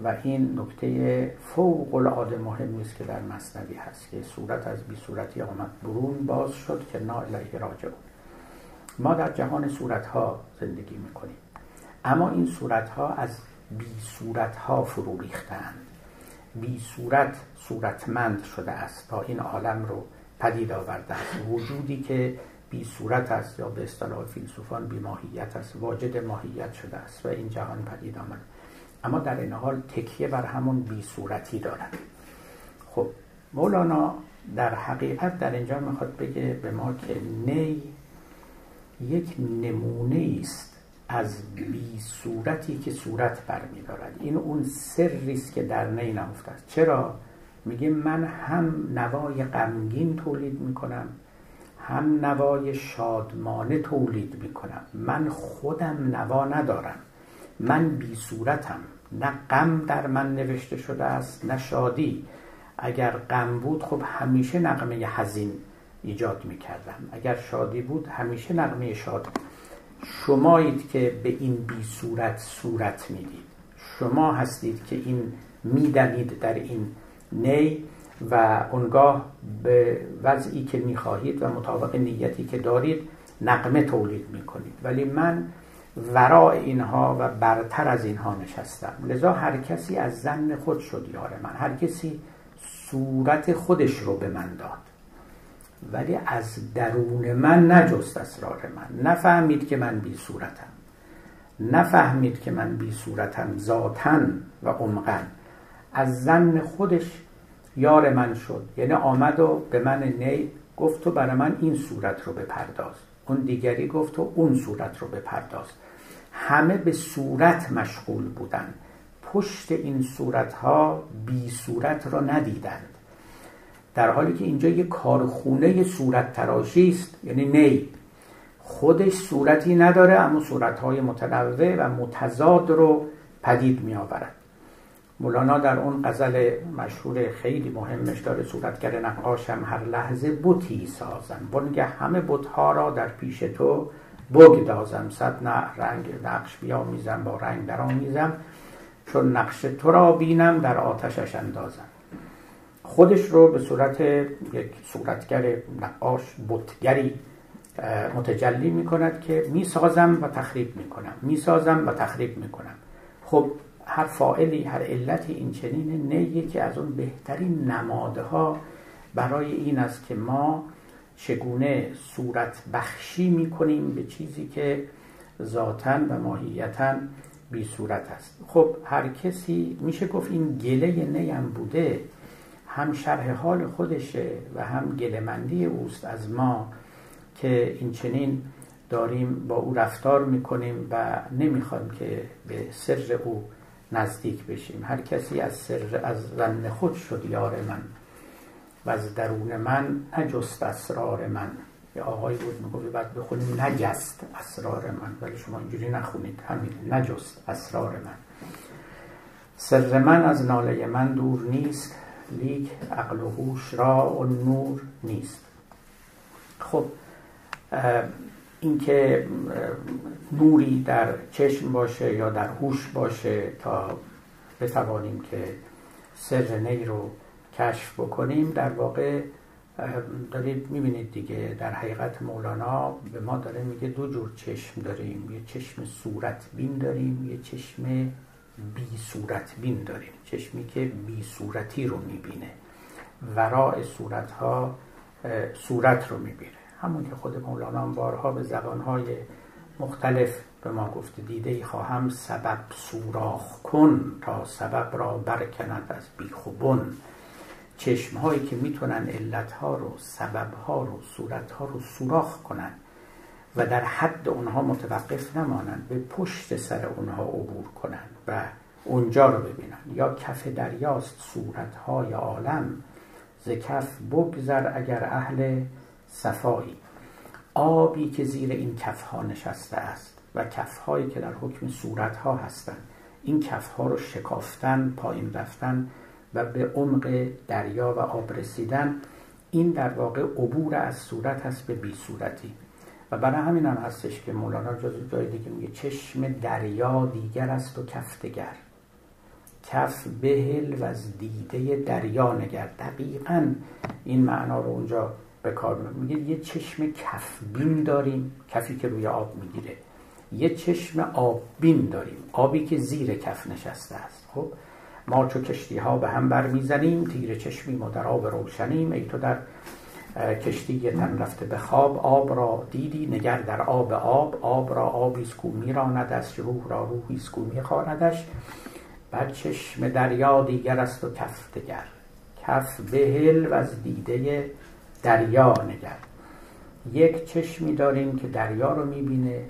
و این نکته فوق العاده مهمی است که در مصنوی هست که صورت از بی صورتی آمد برون باز شد که نا الیه راجعون. ما در جهان صورت ها زندگی می‌کنیم. اما این صورت ها از بی صورت ها فرو ریختند بی صورت صورتمند شده است تا این عالم رو پدید آورده است. وجودی که بی صورت است یا به اصطلاح فیلسوفان بی ماهیت است واجد ماهیت شده است و این جهان پدید آمد. اما در این حال تکیه بر همون بی صورتی دارد. خب مولانا در حقیقت در اینجا می‌خواد بگه به ما که نی یک نمونه است از بی صورتی که صورت برمیدارد. این اون سری است که در نی نهفته است. چرا؟ میگه من هم نوای غمگین تولید می‌کنم هم نوای شادمانه تولید می‌کنم. من خودم نوا ندارم. من بی صورتم نه غم در من نوشته شده است نه شادی. اگر غم بود خب همیشه نقمه حزین ایجاد می‌کردم. اگر شادی بود همیشه نقمه شاد. شمایید که به این بی صورت صورت می‌دید. شما هستید که این میدنید در این نی و اونگاه به وضعی که می‌خواهید و مطابق نیتی که دارید نقمه تولید می‌کنید. ولی من ورای اینها و برتر از اینها نشستم. لذا هر کسی از زن خود شد یار من. هر کسی صورت خودش رو به من داد. ولی از درون من نجست اسرار من. نفهمید که من بی صورتم. نفهمید که من بی صورتم ذاتن و عمقن از زن خودش یار من شد. یعنی آمد و به من نی گفت تو برای من این صورت رو بپرداز. اون دیگری گفت تو اون صورت رو بپرداز. همه به صورت مشغول بودند. پشت این صورت ها بی صورت را ندیدند. در حالی که اینجا یک کارخونه صورت تراشی است یعنی نی. خودش صورتی نداره اما صورت های متنوع و متضاد رو پدید می آورد مولانا در اون غزل مشهور خیلی مهمش داره صورتگر نقاشم هر لحظه بوتی سازم بنگه همه بتها را در پیش تو بگدازم صد نه رنگ نقش بیامیزم با رنگ درآمیزم. چون نقش تو را بینم در آتشش اندازم. خودش رو به صورت یک صورتگر نقاش بتگری متجلی می کند که می سازم و تخریب می کنم می سازم و تخریب می کنم خب هر فائلی هر علتی این چنین نه که از اون بهترین نمادها برای این است که ما چگونه صورت بخشی می کنیم به چیزی که ذاتا و ماهیتا بی صورت است. خب هر کسی میشه گفت این گله نیم بوده هم شرح حال خودشه و هم گلمندی اوست از ما که این چنین داریم با او رفتار می‌کنیم و نمی‌خوایم که به سر او نزدیک بشیم. هر کسی از سر از زن خود شد یار من. و از درون من نجست اسرار من. یه آقای بود می‌گفت بعد بخونیم نجست اسرار من. ولی شما اینجوری نخونید. همین نجست اسرار من. سر من از ناله من دور نیست لیک عقل و هوش را و نور نیست. خب اینکه نوری در چشم باشه یا در هوش باشه تا بتوانیم که سر نی رو کشف بکنیم در واقع دارید می‌بینید دیگه در حقیقت مولانا به ما داره میگه دو جور چشم داریم. یه چشم صورت بین داریم یه چشم بی صورت بین داریم. چشمی که بی صورتی رو می‌بینه. وراء صورت ها صورت رو می‌بینه. همون که خود مولانا بارها به زبانهای مختلف به ما گفته دیده ای خواهم سبب سوراخ کن تا سبب را برکند از بیخ و بن چشم هایی که می‌تونن علت ها رو سبب ها رو صورت ها رو سوراخ کنن و در حد اونها متوقف نمانند به پشت سر اونها عبور کنند و اونجا رو ببینن. یا کف دریاست صورت های عالم. ز کف بگذر اگر اهل صفایی. آبی که زیر این کف ها نشسته است و کف هایی که در حکم صورت ها هستند این کف ها رو شکافتن پایین رفتن و به عمق دریا و آب رسیدن این در واقع عبور از صورت هست به بی صورتی. و برای همین هم هستش که مولانا جز جای دیگه میگه چشم دریا دیگر است و کف دگر. کف بهل و از دیده دریا نگر. دقیقا این معنا رو اونجا به کار میگه یه چشم کفبین داریم کفی که روی آب می‌گیره. یه چشم آببین داریم. آبی که زیر کف نشسته است. خب؟ ما چو کشتی ها به هم بر می‌زنیم تیر چشمی و در آب روشنیم. ای تو در کشتی تن رفته به خواب آب را دیدی نگر در آب آب. آب را آبی سکو میراندش روح را روحی سکو میخواندش. بر چشم دریا دیگر است و کف دگر. کف بهل و از دیده دریا نگر. یک چشمی داریم که دریا رو می‌بینه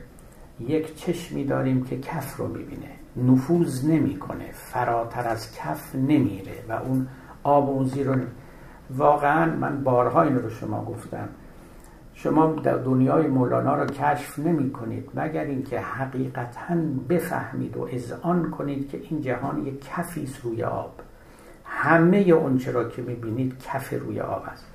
یک چشمی داریم که کف رو می‌بینه. نفوذ نمی‌کنه فراتر از کف نمیره و اون آب اون زیر واقعا من بارها این رو شما گفتم. شما در دنیای مولانا رو کشف نمی کنید مگر اینکه حقیقتا بفهمید و اذعان کنید که این جهان یک کفی روی آب. همه اون چرا که می‌بینید کف روی آب است.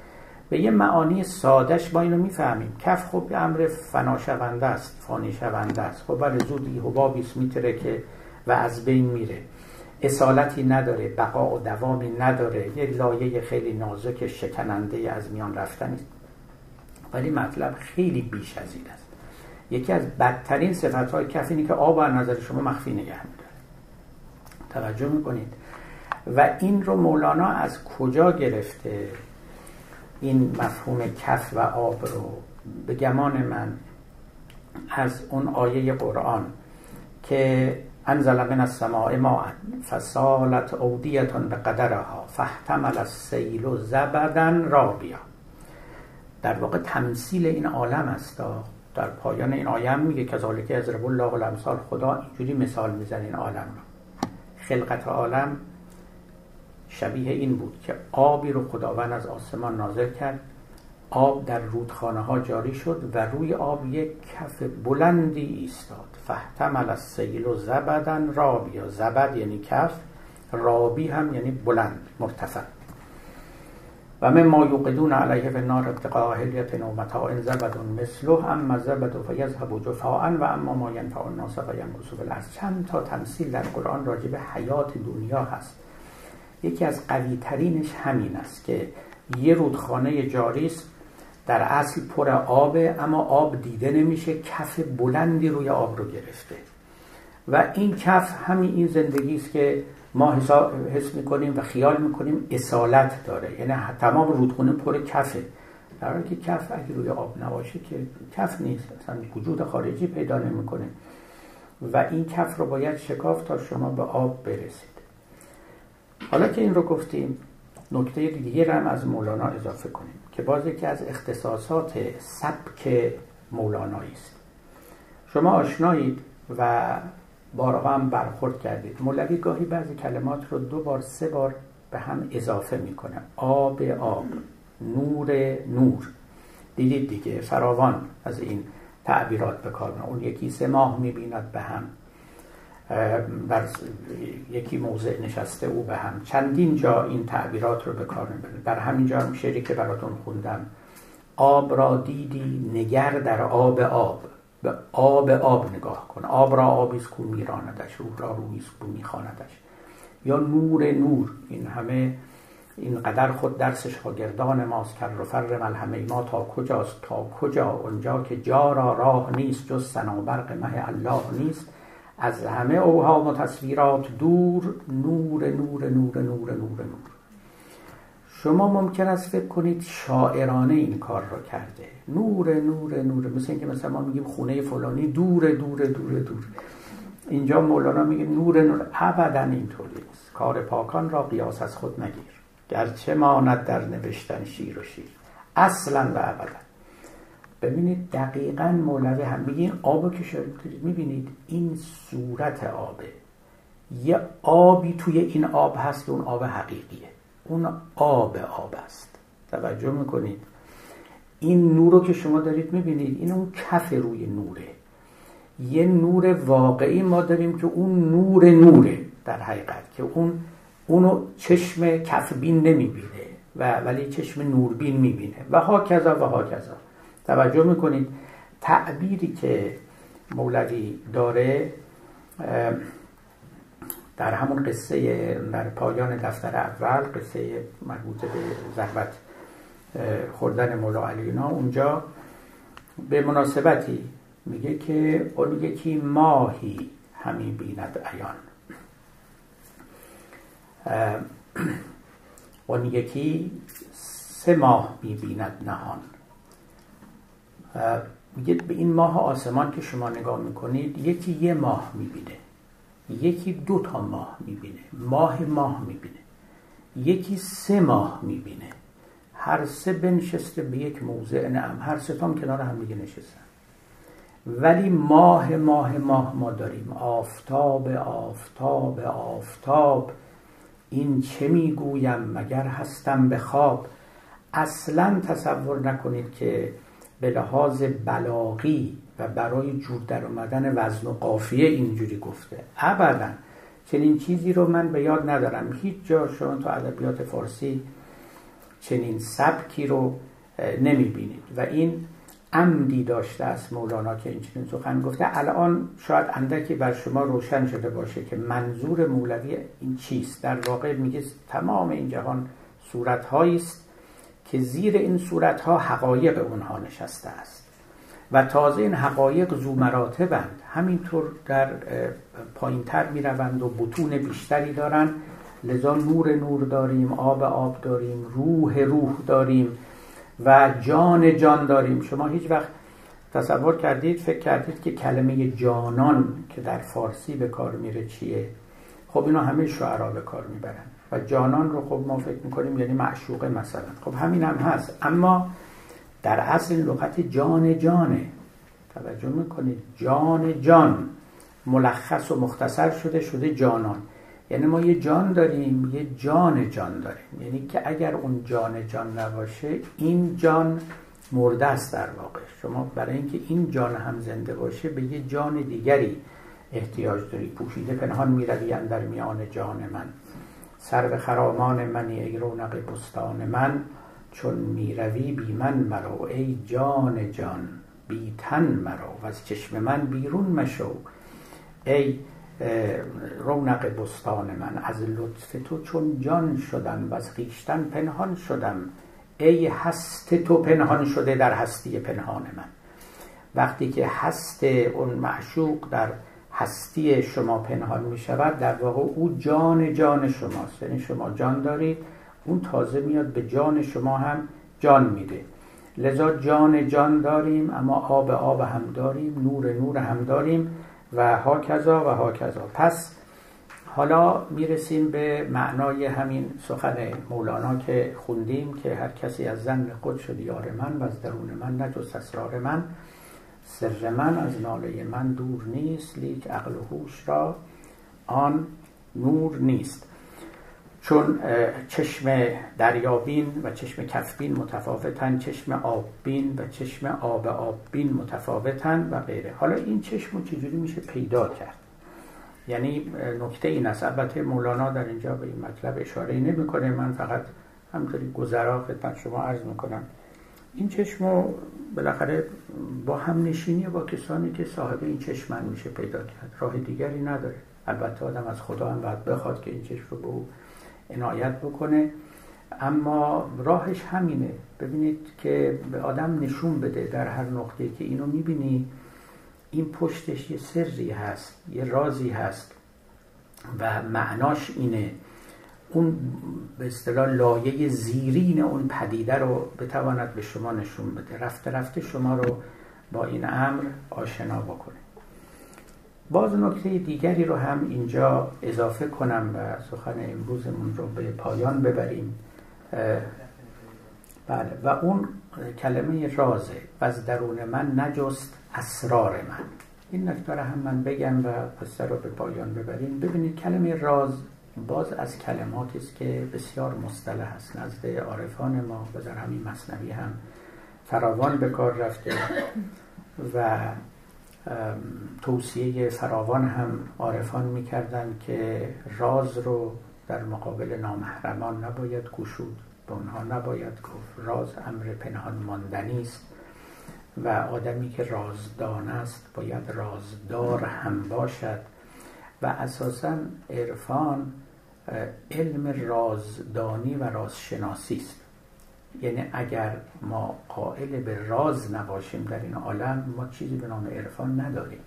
به یه معانی سادش با اینو می‌فهمیم. کف خب امر فنا شونده است فانی شونده است. خب بله زودی حبابیست میتره که و از بین میره. اصالتی نداره بقا و دوامی نداره. یه لایه خیلی نازک شکننده از میان رفتنی. ولی مطلب خیلی بیش از این است. یکی از بدترین صفت های کف اینه که آب از نظر شما مخفی نگه میداره. توجه می‌کنید. و این رو مولانا از کجا گرفته؟ این مفهوم کف و آب رو؟ به گمان من از اون آیه قرآن که انزل من السماء ماء فسالت اودیتون به قدرها فاحتمل السیل زبدن رابیا. در واقع تمثیل این عالم است در پایان این آیه میگه که از رب الله الامثال. خدا اینجوری مثال می‌زنه این عالم رو. خلقت عالم شبیه این بود که آبی رو خداوند از آسمان نازل کرد. آب در رودخانه ها جاری شد و روی آب یک کف بلندی ایستاد. فهتمل از سیل و زبدن رابی. یا زبد یعنی کف رابی هم یعنی بلند مرتفع. و من ما یوقدون علیه به نار ابتقاء هلیت و متاع زبد مثله اما زبد فیذهب جفاء و اما ما ینفع الناس و ینقص چند تا تمثیل در قرآن راجع به حیات دنیا هست. یکی از قوی ترینش همین است که یه رودخانه جاری است در اصل پر آبه اما آب دیده نمیشه کف بلندی روی آب رو گرفته. و این کف همین این زندگی است که ما حس می‌کنیم و خیال می‌کنیم اصالت داره. یعنی تمام رودخونه پر کفه. در حالی که کف اگه روی آب نباشه که کف نیست. اصلا وجود خارجی پیدا نمی‌کنه. و این کف رو باید شکاف تا شما به آب برسید. حالا که این رو گفتیم نکته دیگه هم از مولانا اضافه کنیم. که باز یکی از اختصاصات سبک مولانایی است. شما آشنایید و بارها هم برخورد کردید. مولوی گاهی بعضی کلمات رو دو بار سه بار به هم اضافه می‌کنه. آب آب. نور نور. دیدید دیگه فراوان از این تعبیرات به کار اون یکی سه ماه می‌بیند به هم. بر یکی موضع نشسته او به هم. چندین جا این تعبیرات رو به کار می‌بره. در همین جا هم شعری که براتون خوندم. آب را دیدی نگر در آب آب. به آب آب نگاه کن. آب را آبیست کو میراندش روح را روحیست کو میخواندش. یا نور نور. این همه این قدر خود درس شاگردان ماست. کر و فر ملهمه ما تا کجاست؟ تا کجا؟ اونجا که جا را راه نیست جز سنابرق مه الله نیست. از همه اوهام و تصویرات دور نور نور نور نور نور نور. شما ممکن است فکر کنید شاعرانه این کار رو کرده. نور نور نور. مثل اینکه مثلا ما میگیم خونه فلانی دور دور دور دور. اینجا مولانا میگه نور نور. ابدا اینطوری است کار پاکان را قیاس از خود نگیر. گرچه ماند در نوشتن شیر و شیر. اصلا و ابدا. ببینید دقیقا مولوی هم میگه این آب که شما می‌بینید این صورت آبه. یه آبی توی این آب هست اون آب حقیقیه. اون آب آب است. توجه می‌کنید. این نور رو که شما دارید می‌بینید این اون کف روی نوره. یه نور واقعی ما داریم که اون نور نوره در حقیقت که اون اونو چشم کفبین نمی‌بینه و ولی چشم نوربین می‌بینه. و ها کذا و ها کذا توجه می‌کنید. تعبیری که مولوی داره در همون قصه در پایان دفتر اول قصه مربوط به ضربت خوردن مولا علینا اونجا به مناسبتی میگه که اون یکی ماهی همی بیند عیان. اون یکی سه ماه می‌بیند نهان. میگه به این ماه آسمان که شما نگاه می‌کنید یکی یه ماه می‌بینه. یکی دو تا ماه می‌بینه. ماه ماه می‌بینه. یکی سه ماه می‌بینه. هر سه بنشسته به یک موضع. نعم هر سه تام کنار هم میگه نشستن. ولی ماه ماه ماه ما داریم. آفتاب آفتاب آفتاب. این چه می‌گویم مگر هستم به خواب؟ اصلا تصور نکنید که به لحاظ بلاغی و برای جور در اومدن وزن و قافیه اینجوری گفته. ابدا. چنین چیزی رو من به یاد ندارم. هیچ جا شما تو ادبیات فارسی چنین سبکی رو نمی بینید و این عمدی داشته است مولانا که این چنین سخن گفته. الان شاید اندکی بر شما روشن شده باشه که منظور مولوی این چیست. در واقع میگه تمام این جهان صورت است که زیر این صورت ها حقایق اونها نشسته است. و تازه این حقایق زو مراتبند. همینطور در پایینتر می روند و بتون بیشتری دارن. لذا نور نور داریم آب آب داریم روح روح داریم و جان جان داریم. شما هیچ وقت تصور کردید فکر کردید که کلمه جانان که در فارسی به کار میره چیه؟ خب اینا همه شعرا به کار می‌برن. و جانان رو خب ما فکر می‌کنیم یعنی معشوقه مثلا. خب همین هم هست. اما در اصل لغت جان جانه. توجه می‌کنید. جان جان. ملخص و مختصر شده شده جانان. یعنی ما یه جان داریم یه جان جان داریم. یعنی که اگر اون جان جان نباشه این جان مرده است در واقع. شما برای اینکه این جان هم زنده باشه به یه جان دیگری احتیاج داری پوشیده پنهان می‌روی در میان جان من. سر به خرامان منی ای رونق بستان من چون می‌روی بی من مرو ای جان جان بی تن مرو و از چشم من بیرون مشو ای رونق بستان من از لطف تو چون جان شدم و از خیشتن پنهان شدم ای هست تو پنهان شده در هستی پنهان من. وقتی که هست اون معشوق در هستی شما پنهان می شود در واقع او جان جان شماست. یعنی شما جان دارید اون تازه میاد به جان شما هم جان میده. لذا جان جان داریم اما آب آب هم داریم نور نور هم داریم و هاکذا و هاکذا. پس حالا می‌رسیم به معنای همین سخن مولانا که خوندیم که هر کسی از زن خود شد یار من و از درون من نجست اسرار من. سر من از ناله من دور نیست لیک عقل و هوش را آن نور نیست. چون چشم دریابین و چشم کفبین متفاوتن چشم آببین و چشم آب آببین متفاوتن و غیره. حالا این چشم رو چجوری میشه پیدا کرد؟ یعنی نکته این است. البته مولانا در اینجا به این مطلب اشاره نمی‌کنه. من فقط همطوری گذرا خدمت شما عرض می‌کنم. این چشم بالاخره با هم نشینی با کسانی که صاحب این چشمن میشه پیدا کرد. راه دیگری نداره. البته آدم از خدا هم باید بخواد که این چشم رو به او عنایت بکنه. اما راهش همینه. ببینید که به آدم نشون بده در هر نقطه که اینو می‌بینی این پشتش یه سری هست یه رازی هست و معناش اینه. اون به اصطلاح لایه زیرین اون پدیده رو بتواند به شما نشون بده. رفته رفته شما رو با این امر آشنا بکنه. باز نکته دیگری رو هم اینجا اضافه کنم و سخن امروزمون رو به پایان ببریم. بله. و اون کلمه رازه. و از درون من نجست اسرار من. این نکته هم من بگم و قصه رو به پایان ببریم. ببینید کلمه راز باز از کلماتی است که بسیار مصطلح است. نزد عارفان ما و در همین مصنوی هم فراوان به کار رفته و توصیه فراوان هم عارفان می‌کردن که راز رو در مقابل نامحرمان نباید گشود. به اونها نباید گفت. راز امر پنهان ماندنی است و آدمی که رازدان است باید رازدار هم باشد و اساسا عرفان علم رازدانی و رازشناسی است. یعنی اگر ما قائل به راز نباشیم در این عالم ما چیزی به نام عرفان نداریم.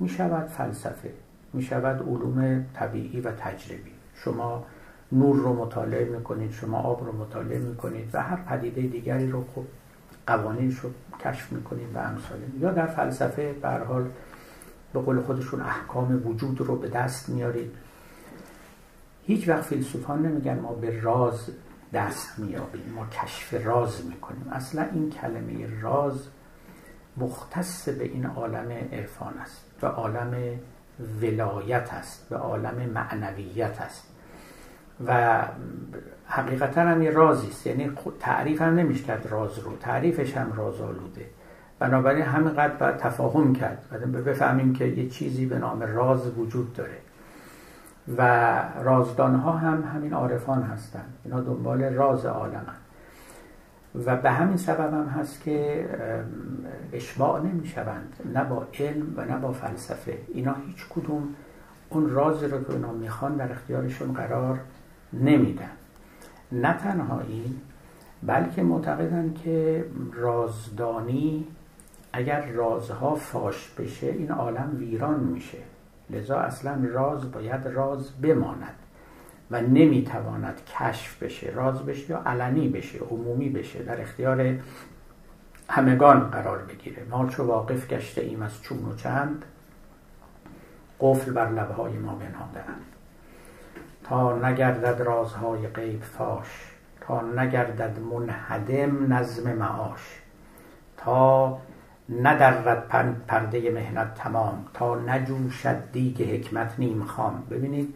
می شود فلسفه می شود علوم طبیعی و تجربی. شما نور رو مطالعه می‌کنید شما آب رو مطالعه می‌کنید و هر پدیده دیگری رو خب قوانینش رو کشف می‌کنید و امثال. یا در فلسفه به حال به قول خودشون احکام وجود رو به دست میارید. هیچ وقت فیلسوفان نمیگن ما به راز دست میابیم ما کشف راز می‌کنیم. اصلا این کلمه راز مختص به این عالم عرفان است به عالم ولایت است به عالم معنویت است. و حقیقتا هم یه رازی است. یعنی تعریف هم نمیشه راز رو تعریفش هم راز آلوده. بنابراین همینقدر باید تفاهم کرد. بعد بفهمیم که یه چیزی به نام راز وجود داره. و رازدان ها هم همین عارفان هستند. اینا دنبال راز عالم و به همین سبب هم هست که اشباع نمی شوند نه با علم و نه با فلسفه. اینا هیچ کدوم اون رازی رو که اونا می‌خوان در اختیارشون قرار نمیدن. نه تنها این بلکه معتقدن که رازدانی اگر رازها فاش بشه این عالم ویران میشه. لذا اصلا راز باید راز بماند و نمی‌تواند کشف بشه راز بشه یا علنی بشه عمومی بشه در اختیار همگان قرار بگیره. ما چو واقف گشته ایم از چون و چند قفل بر لبهای ما بنهادند تا نگردد رازهای غیب فاش تا نگردد منهدم نظم معاش تا ندرد پرده مهنت تمام تا نجوشد دیگ حکمت نیم خام. ببینید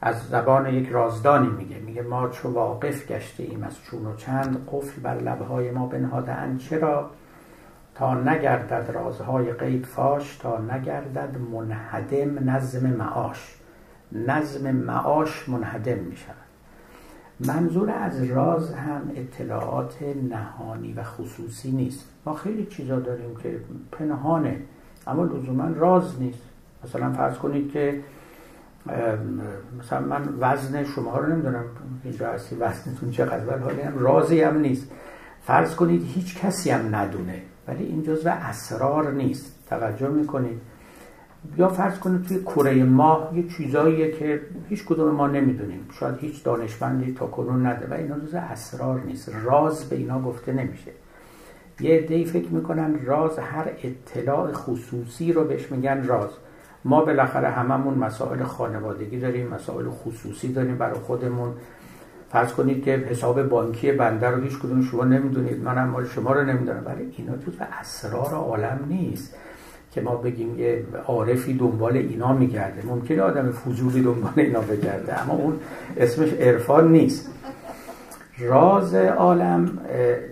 از زبان یک رازدانی میگه میگه ما چو واقف گشته ایم از چون و چند قفل بر لبهای ما بنهاده چرا؟ تا نگردد رازهای غیب فاش تا نگردد منهدم نظم معاش. نظم معاش منهدم می‌شود. منظور از راز هم اطلاعات نهانی و خصوصی نیست. خیلی چیزا داریم که پنهانه اما لزوما راز نیست. مثلا فرض کنید که مثلا من وزن شما رو نمی‌دونم اینجا هستی وزنتون چقدر ولی حالی هم رازی هم نیست. فرض کنید هیچ کسی هم ندونه ولی این جزو اسرار نیست. توجه می‌کنید. یا فرض کنید توی کره ماه یه چیزاییه که هیچ کدوم ما نمی‌دونیم. شاید هیچ دانشمندی تا کنون نده و اینا جزو اسرار نیست. راز به اینا گفته نمیشه. یه عده‌ای فکر می‌کنن راز هر اطلاع خصوصی رو بهش میگن راز. ما بالاخره هممون مسائل خانوادگی داریم مسائل خصوصی داریم برای خودمون. فرض کنید که حساب بانکی بنده رو هیچ کدوم شما نمی‌دونید. منم مال شما رو نمی‌دونم. ولی اینا تو اسرار عالم نیست که ما بگیم یه عارفی دنبال اینا میگرده. ممکنه آدم فضولی دنبال اینا بگرده اما اون اسمش عرفان نیست. راز عالم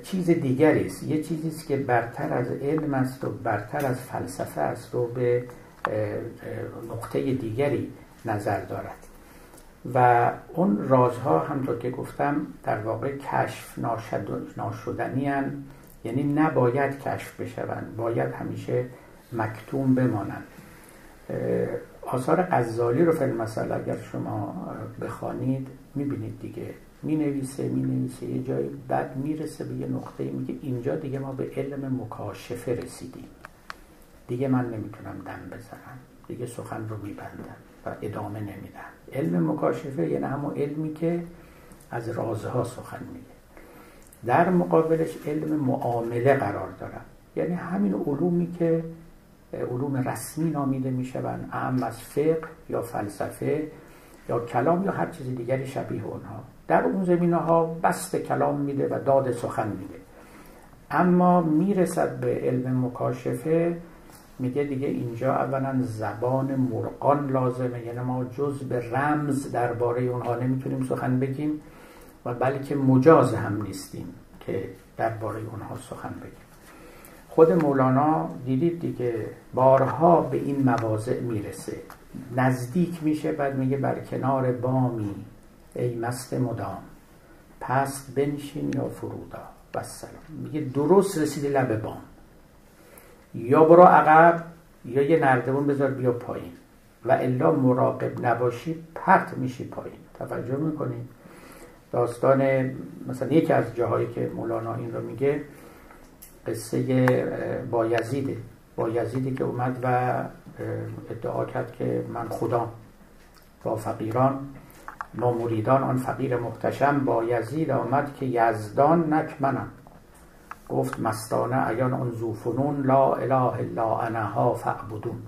چیز دیگری است. یه چیزی است که برتر از علم است و برتر از فلسفه است و به نقطه دیگری نظر دارد. و اون رازها همطور که گفتم در واقع کشف ناشدنی یعنی نباید کشف بشوند باید همیشه مکتوم بمانند. آثار غزالی رو فیلم مثلا اگر شما بخوانید می‌بینید دیگه. می نویسه می نویسه یه جایی بعد می‌رسه به یه نقطه میگه اینجا دیگه ما به علم مکاشفه رسیدیم. دیگه من نمی‌تونم دم بزنم. دیگه سخن رو میبندم و ادامه نمیدم. علم مکاشفه یعنی همون علمی که از رازها سخن میگه. در مقابلش علم معامله قرار دارن. یعنی همین علومی که علوم رسمی نامیده می‌شوند اهم از فقه یا فلسفه یا کلام یا هر چیز دیگری شبیه اونها. در اون زمینه ها بست کلام میده و داد سخن میده. اما می‌رسد به علم مکاشفه میگه دیگه اینجا اولا زبان مرقان لازمه. یعنی ما جز به رمز درباره اونها نمی‌تونیم سخن بگیم و بلکه مجاز هم نیستیم که درباره اونها سخن بگیم. خود مولانا دیدید دیگه بارها به این مواضع می‌رسه. نزدیک میشه بعد میگه بر کنار بامی. ای مست مدام پست بنشین یا فرودا و سلام. میگه درست رسیدی لب بام. یا برو عقب یا یه نردبون بذار بیا پایین. و الا مراقب نباشی پرت میشی پایین. توجه می‌کنید داستان مثلا یکی از جاهایی که مولانا این رو میگه قصه با یزیده. با یزیدی که اومد و ادعا کرد که من خدا با فقیران با مریدان آن فقیر محتشم با یزید آمد که یزدان نک منم. گفت مستانه ایان آن زوفنون لا اله الا انها فعبدون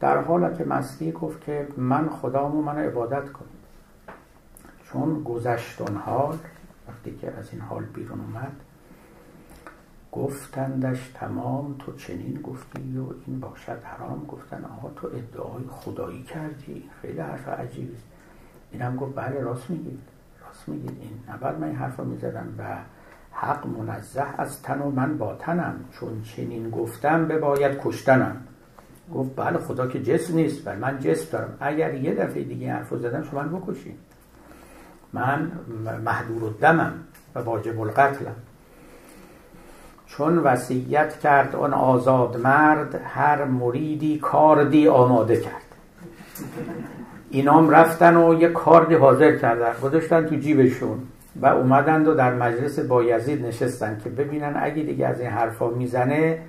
در حالت مستی گفت که من خدامو من عبادت کنید چون گذشت حال وقتی که از این حال بیرون اومد گفتندش تمام تو چنین گفتی و این باشد حرام. گفتن آها تو ادعای خدایی کردی خیلی حرف عجیبی. اینم گفت بله راست میگید. راست میگید. این نباید من این حرف می‌زدم و حق منزه از تن و من با تنم چون چنین گفتم بباید کشتنم. گفت بله خدا که جسم نیست بله من جسم دارم. اگر یه دفعه دیگه حرف زدم شما من بکشین. من محدور و دمم و واجب القتلم. چون وصیت کرد آن آزاد مرد هر مریدی کاردی آماده کرد. اینام رفتن و یه کاردی حاضر کردن. گذاشتن تو جیبشون و اومدند و در مجلس بایزید نشستن که ببینن اگه دیگه از این حرفا می‌زنه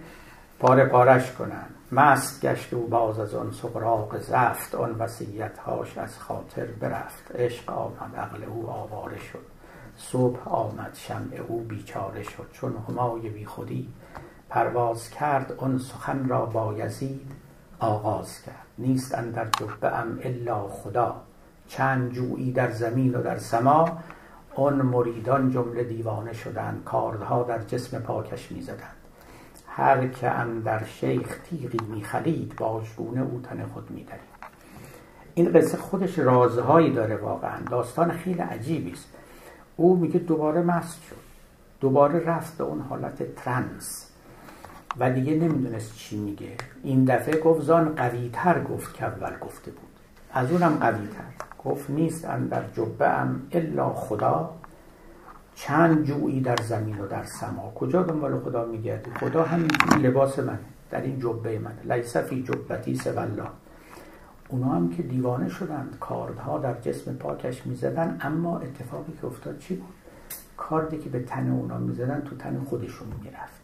پاره پارش کنن. مست گشت و باز از آن سقراق زفت آن وسیعت هاش از خاطر برفت. عشق آمد عقل او آواره شد. صبح آمد شمع او بیچاره شد. چون همای بی خودی پرواز کرد آن سخن را با یزید آغاز کرد. نیست اندر جبه ام الا خدا. چند جویی در زمین و در سما آن مریدان جمله دیوانه شدند کارها در جسم پاکش می‌زدند. هر که در شیخ تیغی میخلید باجگونه او تن خود میدرید این قصه خودش رازهایی داره واقعا. داستان خیلی عجیبی است. او میگه دوباره مست شد. دوباره رفت به اون حالت ترنس. و دیگه نمی‌دونست چی میگه. این دفعه گفت زان قویتر گفت که اول گفته بود. از اونم قویتر. گفت نیست اندر جبه ام الا خدا. چند جویی در زمین و در سما. کجا دنبال خدا میگردی؟ خدا همین لباس منه. در این جبه منه. لیس فی جبتی سوالله اونا هم که دیوانه شدند. کاردها در جسم پاکش می‌زدن. اما اتفاقی که افتاد چی بود؟ کاردی که به تن اونا می‌زدن تو تن خودشون می‌رفت.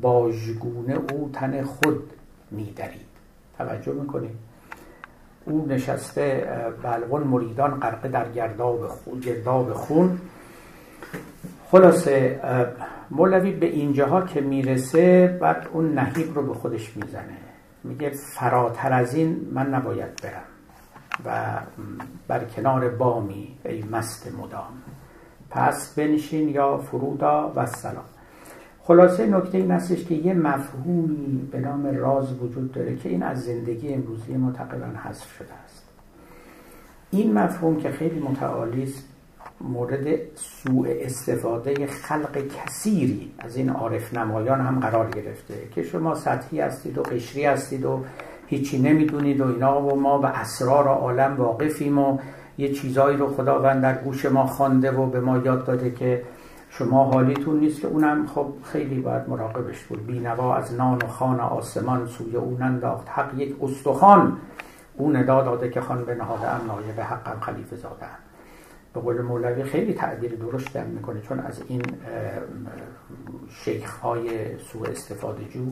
باژگونه او تن خود میدرید. توجه می‌کنید. او نشسته بلغون مریدان غرقه در گرداب خون, گرداب خون. خلاصه مولوی به اینجاها که می‌رسه بعد اون نهیب رو به خودش می‌زنه. میگه فراتر از این من نباید برم. و بر کنار بامی ای مست مدام. پس بنشین یا فرودا و سلام. خلاصه نکته این استش که یه مفهومی به نام راز وجود داره که این از زندگی امروزی ما تقریبا حذف شده است. این مفهوم که خیلی متعالی است مورد سوء استفاده خلق کثیری از این عارف نمایان هم قرار گرفته که شما سطحی هستید و قشری هستید و هیچی نمی‌دونید و اینا و ما به اسرار عالم واقفیم و یه چیزایی رو خداوند در گوش ما خوانده و به ما یاد داده که شما حالیتون نیست که اونم خب خیلی باید مراقبش بود. بینوا از نان و خان آسمان سوی اون انداخت حق یک استخوان. اون ندا داده که خان به نهاده ام نایب حقم خلیفه زاده به قول مولوی خیلی تعبیر درست در می‌کنه چون از این شیخ های سوء استفاده جو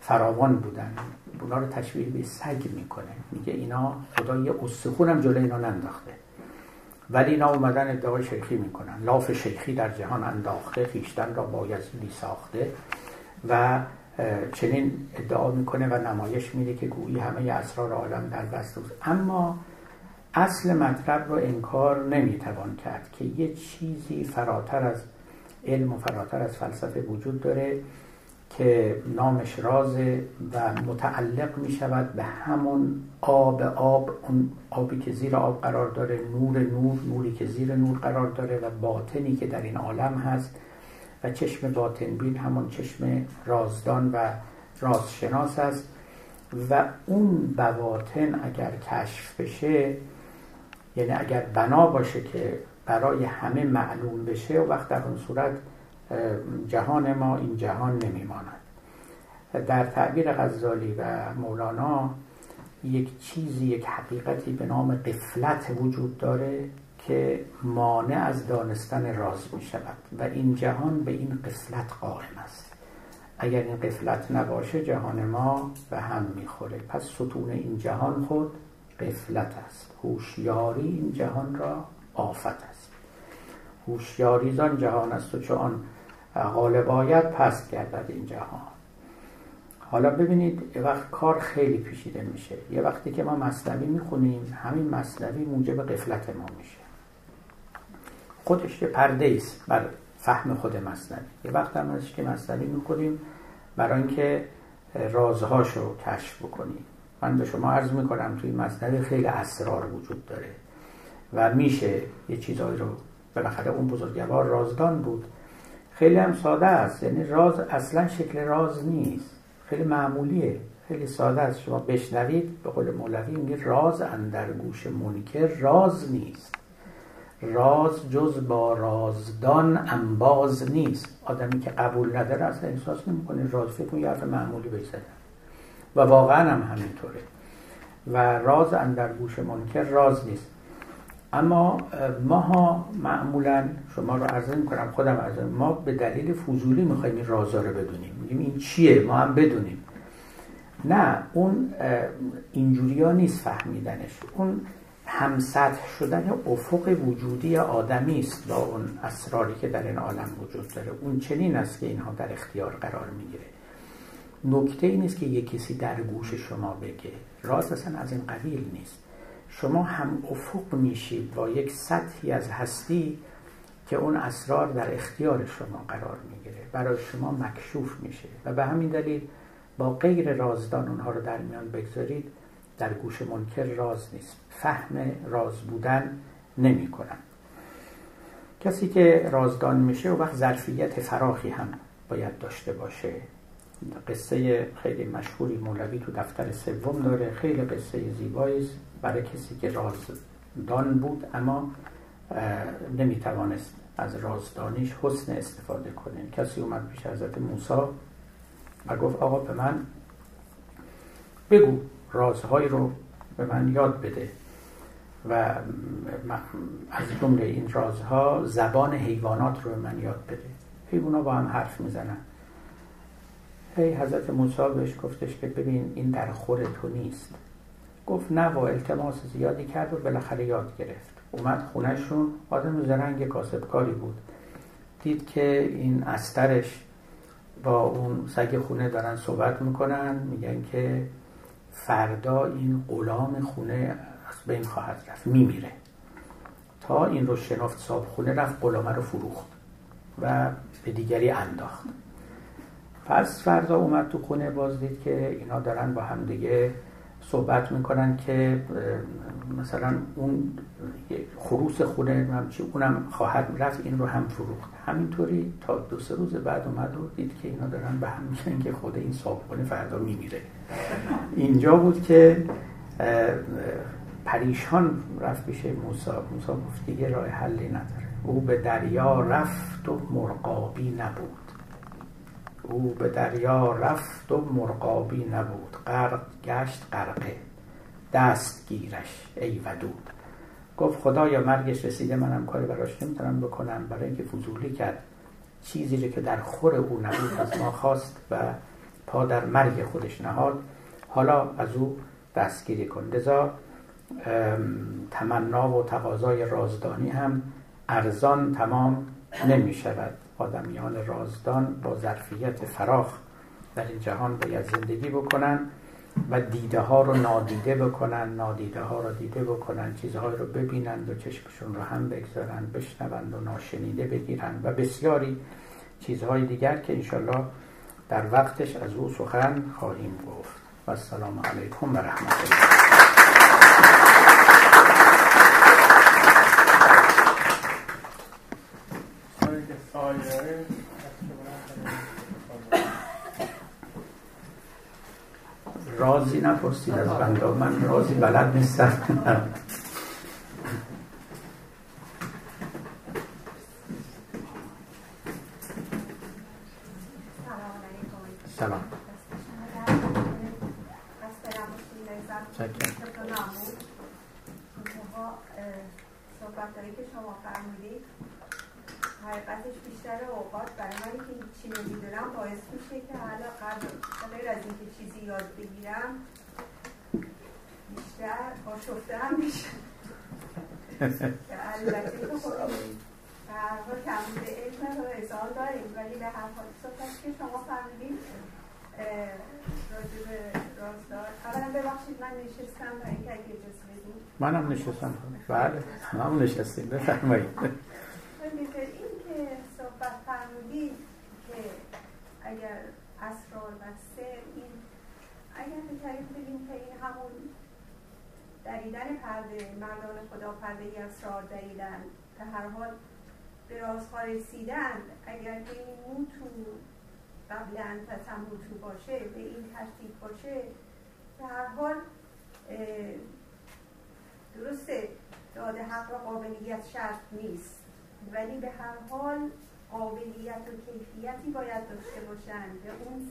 فراوان بودن. اونا رو تشبیه به سگ می‌کنه. میگه اینا خدا یه استخون هم جلوی اینا ننداخته. ولی اینا اومدن ادعای شیخی می‌کنن. لاف شیخی در جهان انداخته خیشتن را بایزیدی ساخته و چنین ادعا می‌کنه و نمایش میده که گویی همه اسرار عالم در بست اما اصل مطلب رو انکار نمی‌توان کرد که یه چیزی فراتر از علم و فراتر از فلسفه وجود داره که نامش رازه و متعلق می شود به همون آب آب اون آبی که زیر آب قرار داره نور نور نوری که زیر نور قرار داره و باطنی که در این عالم هست و چشم باطن بین همون چشم رازدان و رازشناس است و اون بواطن اگر کشف بشه یعنی اگر بنا باشه که برای همه معلوم بشه و وقت در اون صورت جهان ما این جهان نمیماند. در تعبیر غزالی و مولانا یک چیزی یک حقیقتی به نام قفلت وجود داره که مانع از دانستن راز می شود و این جهان به این قفلت قائم است. اگر این قفلت نباشه جهان ما به هم می‌خوره. پس ستون این جهان خود قفلت است. هوشیاری این جهان را آفت است. هوشیاری زان جهان است و چون غالب آید پست گردد این جهان. حالا ببینید یه وقت کار خیلی پیچیده میشه. یه وقتی که ما مصنوی می‌خونیم همین مصنوی موجب قفلت ما میشه. خودش یه پرده است بر فهم خود مصنوی. یه وقت هم هست که مصنوی می‌کنیم برای اینکه رازهاشو کشف بکنیم. من به شما عرض می‌کنم توی مصنوی خیلی اسرار وجود داره. و میشه یه چیزهایی رو بالاخره اون بزرگوار رازدان بود خیلی هم ساده است. یعنی راز اصلا شکل راز نیست. خیلی معمولیه. خیلی ساده است. شما بشنوید به قول مولوی میگه راز اندر گوش منکر راز نیست. راز جز با رازدان انباز نیست. آدمی که قبول نداره اصلا احساس نمی‌کنه. راز فکر یه حرف معمولی بزنه. و واقعا هم همینطوره. و راز اندر گوش منکر راز نیست. اما ماها معمولا شما رو عرض کنم خودم عرض ما به دلیل فضولی می‌خوایم این رازا رو بدونیم. میگیم این چیه؟ ما هم بدونیم. نه اون اینجوری ها نیست فهمیدنش. اون همسطح شدن افق وجودی آدمی است با اون اسراری که در این عالم وجود داره. اون چنین است که اینها در اختیار قرار می‌گیره. نکته این است که یک کسی در گوش شما بگه. راز اصلا از این قبیل نیست. شما هم افق میشید با یک سطحی از هستی که اون اسرار در اختیار شما قرار می‌گیره. برای شما مکشوف میشه. و به همین دلیل با غیر رازدان اونها رو در میان بگذارید در گوش منکر راز نیست. فهم راز بودن نمی کنن. کسی که رازدان میشه و وقت ظرفیت فراخی هم باید داشته باشه. قصه خیلی مشهوری مولوی تو دفتر سوم داره. خیلی قصه زیبایی برای کسی که رازدان بود اما نمی‌توانست از رازدانیش حسن استفاده کنه. کسی اومد پیش حضرت موسی و گفت آقا به من بگو رازهایی رو به من یاد بده. و از جمله این رازها زبان حیوانات رو به من یاد بده. حیوانات با هم حرف می‌زنن. هی حضرت موسی بهش گفتش که ببین این در خور تو نیست. گفت نه و التماس زیادی کرد و بالاخره یاد گرفت. اومد خونهشون آدم زرنگ کاسبکاری بود. دید که این استرش با اون سگ خونه دارن صحبت می‌کنن میگن که فردا این غلام خونه از بین خواهد رفت میمیره. تا این رو شناخت صاحب خونه رفت غلامه رو فروخت و به دیگری انداخت. پس فردا اومد تو خونه باز دید که اینا دارن با هم دیگه صحبت می‌کنن که مثلا اون خروس خونه همچی اونم خواهد رفت این رو هم فروخت. همینطوری تا دو سه روز بعد اومد و دید که اینا دارن به هم میگن که خود این صاحب فردا میمیره. اینجا بود که پریشان رفت پیش موسی. موسی گفت دیگه راه حلی نداره. او به دریا رفت و مرقابی نبود. او به دریا رفت و مرقابی نبود. غرق گشت غرقه. دست گیرش ای ودود. گفت خدایا مرگش رسیده منم کاری براش نمی‌تونم بکنم. برای اینکه فضولی کرد. چیزی که در خور او نبود از ما خواست و پا در مرگ خودش نهاد. حالا از او دستگیری کن. لذا تمنا و تقاضای رازدانی هم ارزان تمام نمی شود آدمیان رازدان با ظرفیت فراخ در این جهان باید زندگی بکنن و دیده ها رو نادیده بکنن نادیده ها رو دیده بکنن چیزهایی رو ببینند و چشمشون رو هم بگذارن بشنوند و ناشنیده بگیرن و بسیاری چیزهای دیگر که انشالله در وقتش از او سخن خواهیم گفت. و السلام علیکم و رحمت الله. رازی نپرسید از بنده من رازی بلد نیستم. هم نشستیم بفرمایید. این که صحبت فرمودید که اگر اسرار و سر این اگر می‌تونیم بگیم که این همون دریدن پرده مردان خدا پرده ای اسرار دریدن به هر حال به رازها رسیدن اگر که این موتو قبلا تسموتو باشه به این ترتیب باشه به هر حال درسته. داده حق و قابلیت شرط نیست. ولی به هر حال قابلیت و کیفیتی باید داشته باشن به اون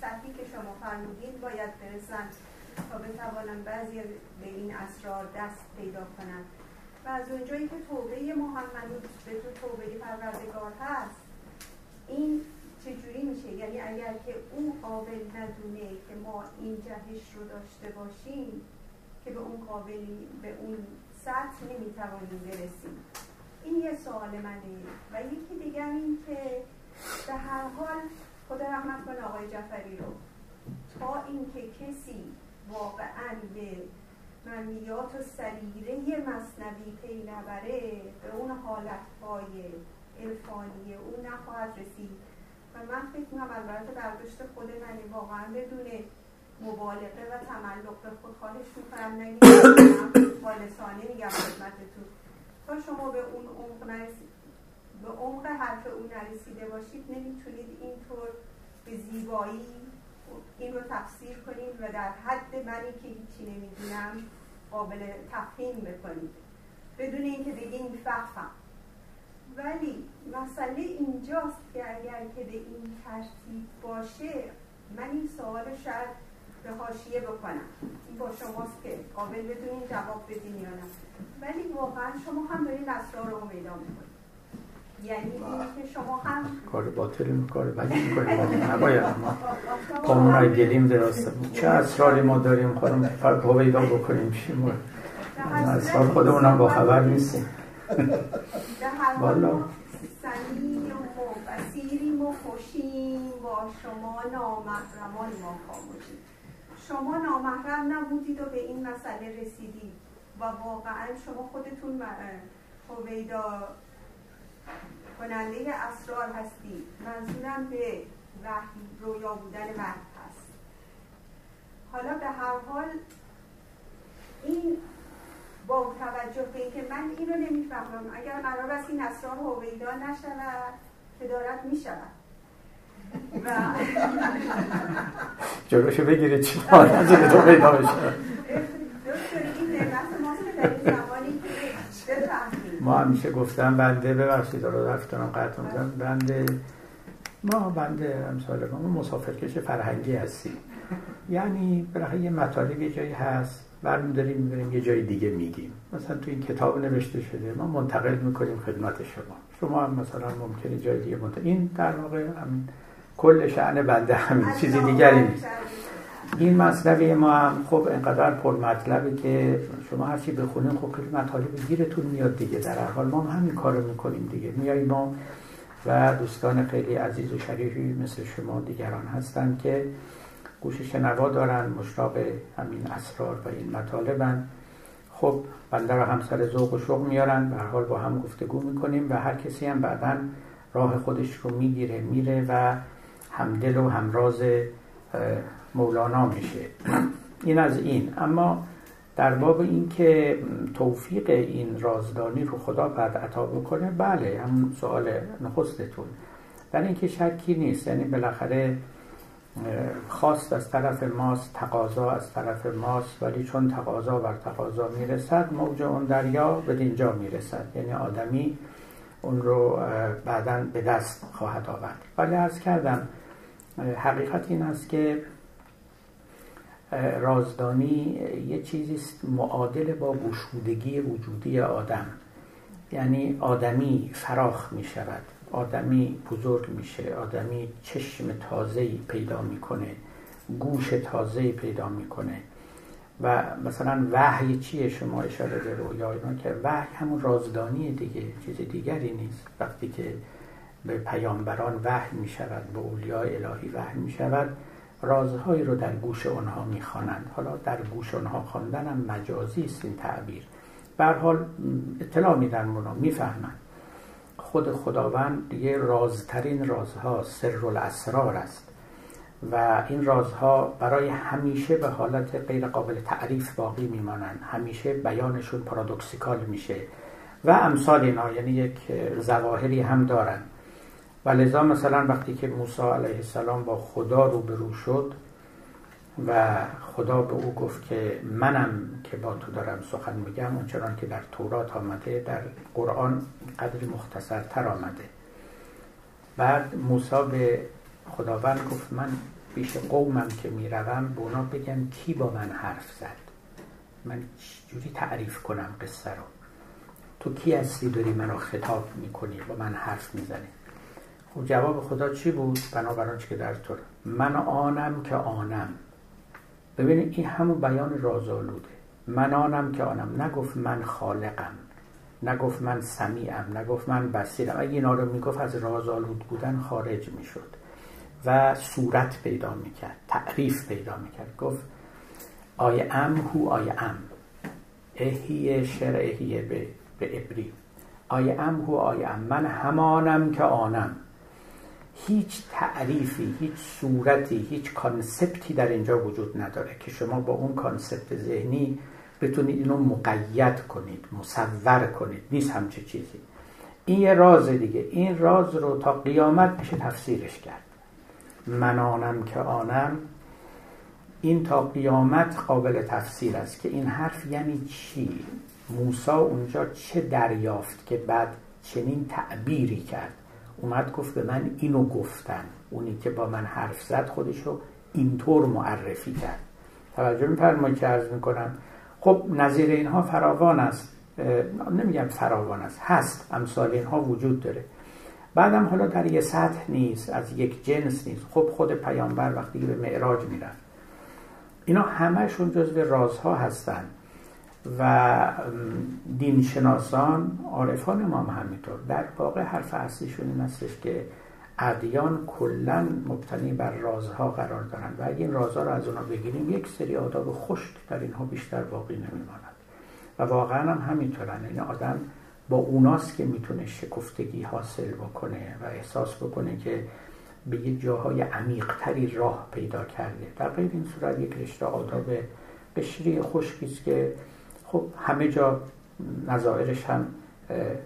سطحی که شما فرمودین باید برسن تا بتوانن بعضی به این اسرار دست پیدا کنن و از اونجایی که توبه محمد به تو توبه پروردگار هست این چجوری میشه؟ یعنی اگر که اون قابل ندونه که ما این جهش رو داشته باشیم که به اون قابلی به اون سطح نمی‌توانیم برسیم. این یه سوال منه. و یکی دیگر این که به هر حال خدا رحمت کنه آقای جعفری رو. تا اینکه کسی واقعا به منیات و سلیره مصنوی پی نبره به اون حالتهای عرفانی اون نخواهد رسید. و من فکر می‌کنم البته برداشت خود منی واقعا بدون مبالغه و تملق. به خود خواهش می‌کنم نگیم خالصانه میگم خدمتتون. تا شما به اون عمق نرسید به عمق حرف اون نرسیده باشید نمی‌تونید اینطور به زیبایی این رو تفسیر کنید و در حد منی که هیچی نمی‌دونم قابل تفهیم بکنید. بدون اینکه بگین فهم ولی مسئله اینجاست که اگر که به این ترتیب باشه من این سوال شاید به حاشیه بکنم. این با شماست که قابل بدونین جواب بدین یا نه. ولی واقعا شما هم دارین اسرار رو پیدا می‌کنید یعنی که شما هم کار باطل ولی می‌کنه. ما نباید ما قانون گلیم درسته چه اسراری ما داریم؟ خودم فرق پیدا بکنیم. چی اسرار خودمونم با خبر نیستیم. والا. سمیم و بسیریم و خوشیم. با شما نامحرمان ما خاموشیم شما نامحرم نبودید و به این مسئله رسیدید و واقعا شما خودتون هویدا کننده اسرار هستید منظورم به وحی رویا بودن وحی هست. حالا به هر حال این با توجه به اینکه من این رو نمی‌فهمم اگر قرار است این اسرار هویدا نشود که می‌شود. <laughs> جلوشو بگیره چی از این تو پیدا بشه. ما همیشه گفتم بنده ببخشید رو رفتنم قطع میزن بنده ما بنده امثال ما مسافرکش فرهنگی هستیم. یعنی برای یه مطالب یه جایی هست برمیداریم می‌بریم یه جای دیگه میگیم. مثلا تو این کتاب نوشته شده ما منتقل می‌کنیم خدمت شما. شما هم مثلا ممکنه جای دیگه منتقل این در واقع همین کل شعن بنده همین چیزی دیگری. نیست این مطلبی ما هم خب انقدر پر مطلبه که شما هرچی بخونیم خب خیلی مطالب گیرتون میاد دیگه. در هر حال ما هم همین کارو می‌کنیم دیگه. میاییم ما و دوستان خیلی عزیز و شریفی مثل شما دیگران هستن که گوش شنوا دارن مشتاق همین اسرار و این مطالبن. خب بنده را هم سر ذوق و شوق میارن. به حال با هم گفتگو می‌کنیم و هر کسی هم بعدا راه خودش رو می‌گیره میره و همدل و همراز مولانا میشه. این از این. اما در باب این که توفیق این رازدانی رو خدا بعد عطا بکنه بله هم سوال نخستتون. در اینکه شکی نیست یعنی بالاخره خواست از طرف ماست تقاضا از طرف ماست ولی چون تقاضا بر تقاضا می‌رسد موج اون دریا به اینجا می‌رسد. یعنی آدمی اون رو بعدا به دست خواهد آورد. ولی از کردم حقیقت این است که رازدانی یه چیزی معادل با گشودگی وجودی آدم. یعنی آدمی فراخ می شود آدمی بزرگ میشه آدمی چشم تازه پیدا می‌کنه گوش تازه پیدا می‌کنه و مثلا وحی چیه؟ شما اشاره به رویا که وحی همون رازدانی دیگه چیز دیگری نیست. وقتی که به پیامبران وحی می شود به اولیاء الهی وحی می شود رازهایی رو در گوش آنها می‌خوانند. حالا در گوش آنها خواندن هم مجازی است این تعبیر. به حال اطلاع میدن اونا می‌فهمند. خود خداوند دیگه رازترین رازها سر الاسرار است و این رازها برای همیشه به حالت غیر قابل تعریف باقی میمانند. همیشه بیانشون پارادوکسیکال میشه و امثال اینا یعنی یک زواهری هم دارن. و لذا مثلا وقتی که موسی علیه السلام با خدا روبرو شد و خدا به او گفت که منم که با تو دارم سخن میگم اونچنان که در تورات آمده در قرآن قدری مختصرتر آمده. بعد موسی به خداوند گفت من پیش قومم که می‌روم به اونا بگم کی با من حرف زد. من جوری تعریف کنم قصه رو؟ تو کی هستی داری منو خطاب می‌کنی؟ با من حرف می‌زنی. خب جواب خدا چی بود؟ بنابراین که در طور من آنم که آنم. ببینید این همون بیان رازآلوده. من آنم که آنم. نگفت من خالقم. نگفت من سمیعم. نگفت من بسیرم اگه اینا رو می‌گفت از رازآلود بودن خارج می‌شد. و صورت پیدا می‌کرد. تعریف پیدا می‌کرد. گفت I am who I am. אהיה אשר אהיה, به عبری I am who I am. من همانم که آنم. هیچ تعریفی هیچ صورتی هیچ concept ی در اینجا وجود نداره که شما با اون concept ذهنی بتونید اینو مقید کنید مصور کنید. نیست همچه چیزی. این یه راز دیگه. این راز رو تا قیامت میشه تفسیرش کرد. من آنم که آنم این تا قیامت قابل تفسیر است که این حرف یعنی چی؟ موسا اونجا چه دریافت که بعد چنین تعبیری کرد؟ اومد گفت به من اینو گفتن. اونی که با من حرف زد خودشو اینطور معرفی کرد. توجه میفرمایید که عرض می‌کنم؟ خب نظیر اینها فراوان است. نمیگم فراوان است هست. امثال اینها وجود داره. بعدم حالا در یه سطح نیست از یک جنس نیست. خب خود پیامبر وقتی به معراج میرن اینا همهشون جزو رازها هستند و دینشناسان عارفان ما هم همینطور. در واقع حرف اصلیشون این هستش که ادیان کلا مبتنی بر رازها قرار دارند و اگه این رازها رو از اونا بگیریم یک سری آداب خشک در اینها بیشتر باقی نمیماند. و واقعا هم همینطورن. این آدم با اوناست که می‌تونه شکفتگی حاصل بکنه و احساس بکنه که به یه جاهای عمیقتری راه پیدا کرده. در غیر این صورت یک رشته آداب قشری خشکی است که خب همه جا نظائرش هم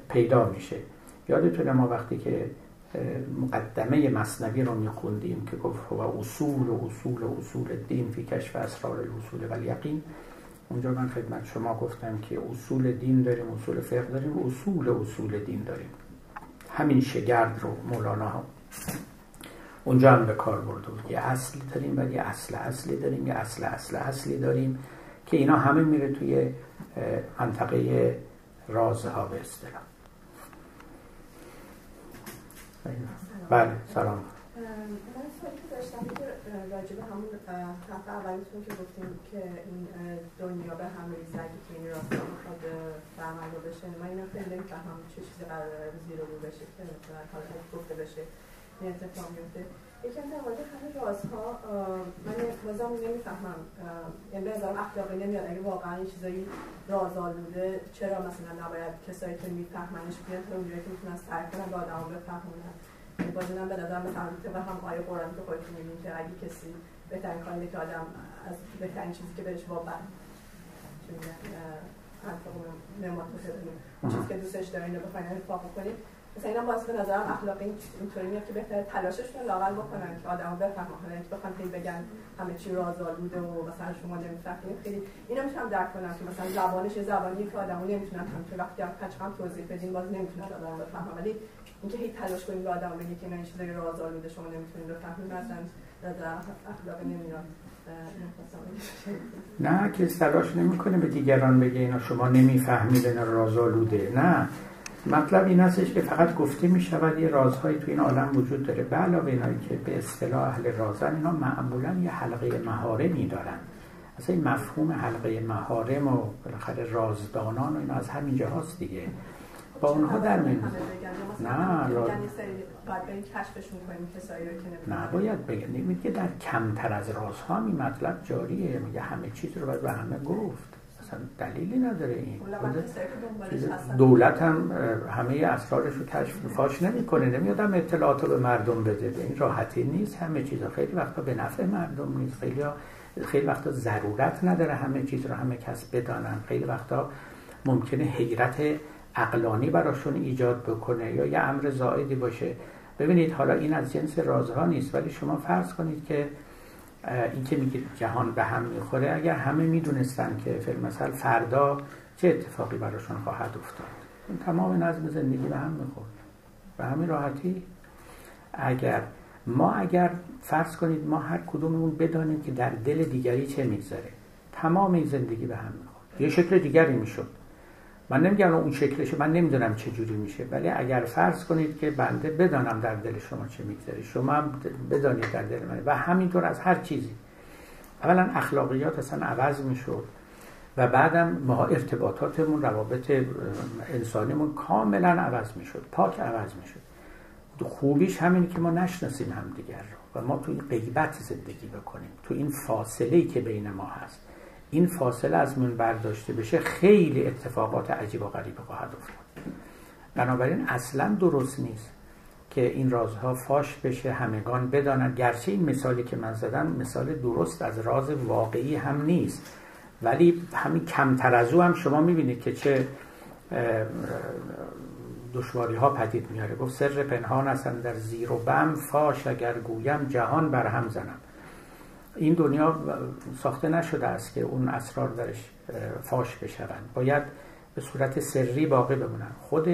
پیدا میشه. یادتونه ما وقتی که مقدمه مصنوی رو میخوندیم که گفت و اصول و اصول و اصول دین فی کشف اسرار الاصول و یقین اونجا من خدمت شما گفتم که اصول دین داریم اصول فقه داریم اصول اصول دین داریم. همین شگرد رو مولانا اونجا هم به کار برده بود. یه اصل داریم ولی اصل اصلی داریم یه اصل اصل اصلی داریم. که اینا همه میره توی منطقه رازها به اصطلاح. بله سلام. من سوالی داشتم که راجب همون حرف اولیتون که گفتیم که این دنیا به هم ریزگی که این راستا می‌خواد برملا بشه من اینو خیلی نمی‌فهمم چه چیزی قرار زیر رو بشه که مثلا گفته بشه این اتفاق میفته. یکم در مورد همه رازها من بازم نمی‌فهمم یعنی به نظرم اخلاقی نمیاد. اگه واقعا این چیزایی رازآلوده چرا مثلا نباید کسایی که میفهمنش بیان تا اونجایی که می‌تونن سعی کنن به آدم بفهمونن؟ یعنی باز اینم به نظر مثلا هم آیه قرآن که خودتون می‌بینید که اگه کسی بهترین کاری که آدم از بهترین چیزی که بهش میگن نمات چیزی که دوستش دارین رو بخواین اتفاق کنید. مثلا اینا باز به نظرم اخلاقی اینطوری میاد که بهتره تلاششون لاقل بکنن که آدمو بفهمن. حالا اینکه بخوان هی بگن همه چی رازآلوده و مثلا شما نمی‌فهمید خیلی اینا می‌تونم درک کنم که مثلا زبانش زبانی که آدمو نمی‌تونن که وقتی هم پچقم توضیح بدین باز نمی‌تونن آدمو بفهمن. ولی اینکه هی تلاش کنیم به آدم بگی که این چیزای رازآلوده شما نمی‌تونید بفهمید مثلا اخلاقی نمیاد. نه که تلاش نمی‌کنه به دیگران بگه اینا شما نمی‌فهمید اینا رازآلوده نه. مطلب این هستش که فقط گفته می شود یه رازهایی تو این عالم وجود داره. به علاوه اینایی که به اصطلاح اهل رازن اینا معمولا یه حلقه مهارمی دارن. اصلا این مفهوم حلقه مهارم و بالاخره رازدانان و اینا از همین جاهاست دیگه. با اونها در می نه را... نه باید بگن که در کمتر از رازها می مطلب جاریه. میگه همه چیز رو باید به همه گفت. اصلا دلیلی نداره این. خب، دولت هم همه اسرارش رو کشف فاش نمی‌کنه نمیاد هم اطلاعات رو به مردم بده. به این راحتی نیست همه چیزا. خیلی وقتا به نفع مردم نیست. خیلی خیلی وقتا ضرورت نداره همه چیز رو همه کس بدانن. خیلی وقتا ممکنه حیرت اقلانی براشون ایجاد بکنه یا یه امر زائدی باشه. ببینید حالا این از جنس رازها نیست ولی شما فرض کنید که این که میگید جهان به هم می‌خوره اگر همه می‌دونستن که فیلم مثل فردا چه اتفاقی براشون خواهد افتاد. این تمام نظم زندگی به هم می‌خورد. به همین راحتی اگر ما اگر فرض کنید ما هر کدوممون بدانیم که در دل دیگری چه میگذره تمام این زندگی به هم می‌خورد. یه شکل دیگری می‌شد. من نمیگم اون شکلشه من نمی‌دونم چه جوری میشه ولی اگر فرض کنید که بنده بدانم در دل شما چه میگذره شما هم بدانید در دل من. و همینطور از هر چیزی. اولا اخلاقیات اصلا عوض می‌شد و بعدم ما ارتباطاتمون روابط انسانیمون کاملا عوض می‌شد پاک عوض می‌شد. خوبیش همینی که ما نشناسیم همدیگر رو و ما تو این غیبت زندگی بکنیم تو این فاصله که بین ما هست. این فاصله از من برداشته بشه خیلی اتفاقات عجیب و غریب خواهد افتاد. بنابراین اصلا درست نیست که این رازها فاش بشه همگان بدانند. گرچه این مثالی که من زدم مثال درست از راز واقعی هم نیست. ولی همین کمتر از او هم شما می‌بینید که چه دشواری ها پدید میاره گفت سر پنهان هستن در زیر و بم فاش اگر گویم جهان بر هم زنم. این دنیا ساخته نشده است که اون اسرار درش فاش بشوند. باید به صورت سری باقی بمونن. خود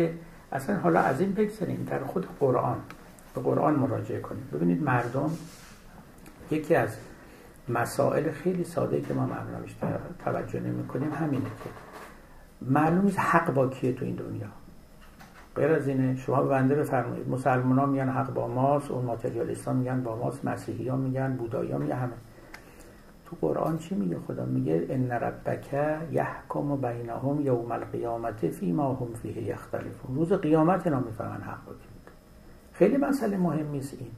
اصلا حالا از این بگذاریم در خود قرآن به قرآن مراجعه کنیم. ببینید مردم یکی از مسائل خیلی ساده که ما معمولا توجه نمی کنیم همینه که معلوم حق با کیه تو این دنیا. غیر از اینه شما بنده بفرمایید. مسلمان ها میگن حق با ماست اون ماتریالیست ها میگن با ماست مسیحی ها میگن بودایی ها میگن همه. تو قرآن چی میگه خدا؟ میگه ان ربک یحکم بینهم یوم القیامت فی ما هم فیه یختلفون. روز قیامت اینا می‌فهمن حق با خیلی مسئله مهمی است این.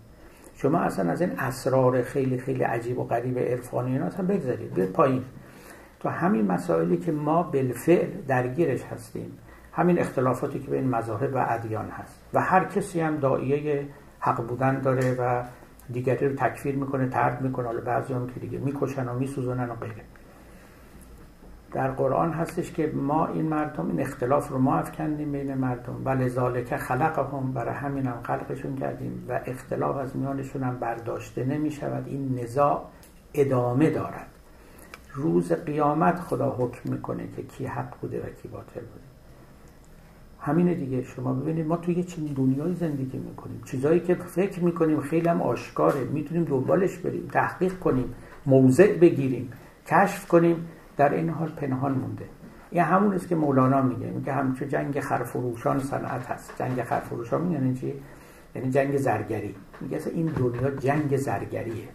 شما اصلا از این اسرار خیلی خیلی عجیب و غریب عرفانی اینا اصلا بگذارید. بیاد پایین. تو همین مسائلی که ما بالفعل درگیرش هستیم همین اختلافاتی که بین مذاهب و ادیان هست و هر کسی هم داییه حق بودن داره و دیگری رو تکفیر می‌کنه ترد می‌کنه. حالا بعضی هم که دیگه می‌کشن و میسوزنن و غیره. در قرآن هستش که ما این مردم این اختلاف رو ما افکندیم بین مردم. و لذالک خلقهم برای همین هم خلقشون کردیم و اختلاف از میانشون هم برداشته نمی شود این نزاع ادامه دارد. روز قیامت خدا حکم می‌کنه که کی حق بوده و کی باطل بوده. همینه دیگه. شما ببینید ما توی یه چنین دنیای زندگی می‌کنیم. چیزایی که فکر می‌کنیم خیلی هم آشکاره می‌تونیم دنبالش بریم تحقیق کنیم موضع بگیریم کشف کنیم در این حال پنهان مونده. این همون است که مولانا میگه. میگه همچون جنگ خرفروشان صنعت هست. جنگ خرفروشان یعنی چی؟ یعنی جنگ زرگری. میگه این دنیا جنگ زرگریه.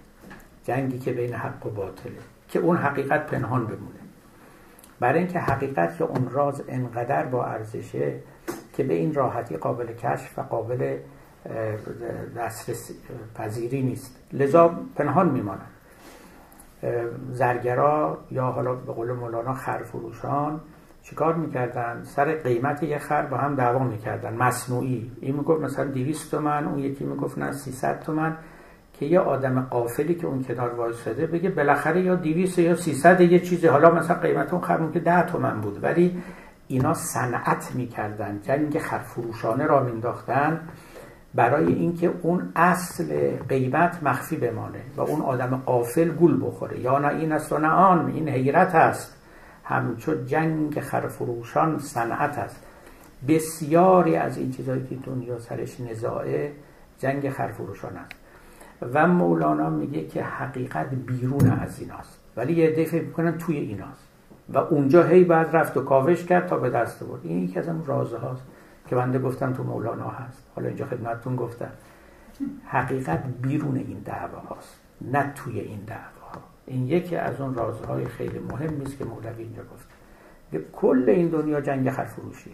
جنگی که بین حق و باطله. که اون حقیقت پنهان بمونه. برای اینکه حقیقت که اون راز انقدر با ارزشه که به این راحتی قابل کشف و قابل دسترس پذیری نیست. لذا پنهان میمانند زرگرا یا حالا به قول مولانا خرفروشان چیکار می‌کردن؟ سر قیمت یه خر با هم دعوا می‌کردن. مصنوعی. این می‌گفت مثلا 200 تومن اون یکی می‌گفت نه 300 تومن. که یه آدم قافلی که اون کنار وایساده بگه بالاخره یا 200 یا 300 یه چیزی حالا مثلا قیمت اون خر که 10 تومن بود. ولی اینا صنعت می‌کردن جنگ خرفروشانه را مینداختن برای اینکه اون اصل غیبت مخفی بمانه و اون آدم قافل گول بخوره. یا نه این است و نه آن این حیرت است. همچو جنگ خرفروشان صنعت است. بسیاری از این چیزهایی که دنیا سرش نزاعه جنگ خرفروشان است. و مولانا میگه که حقیقت بیرون از ایناست. ولی یه دفعه می‌کنن توی ایناست. و اونجا هی بعد رفت و کاوش کرد تا به دست برد این یکی از اون رازه هاست که بنده گفتم تو مولانا هست. حالا اینجا خدمتتون گفتم. حقیقت بیرون این دعوا هاست نه توی این دعوا ها. این یکی از اون رازهای خیلی مهم است که مولوی اینجا گفت. کل این دنیا جنگ خرفروشی.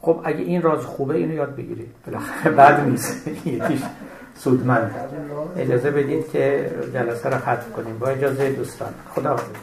خب اگه این راز خوبه اینو یاد بگیرید. بالاخره بعد نیست. یکیش سودمند. اجازه بدید که جلسه رو ختم کنیم. با اجازه دوستان. خدا حافظ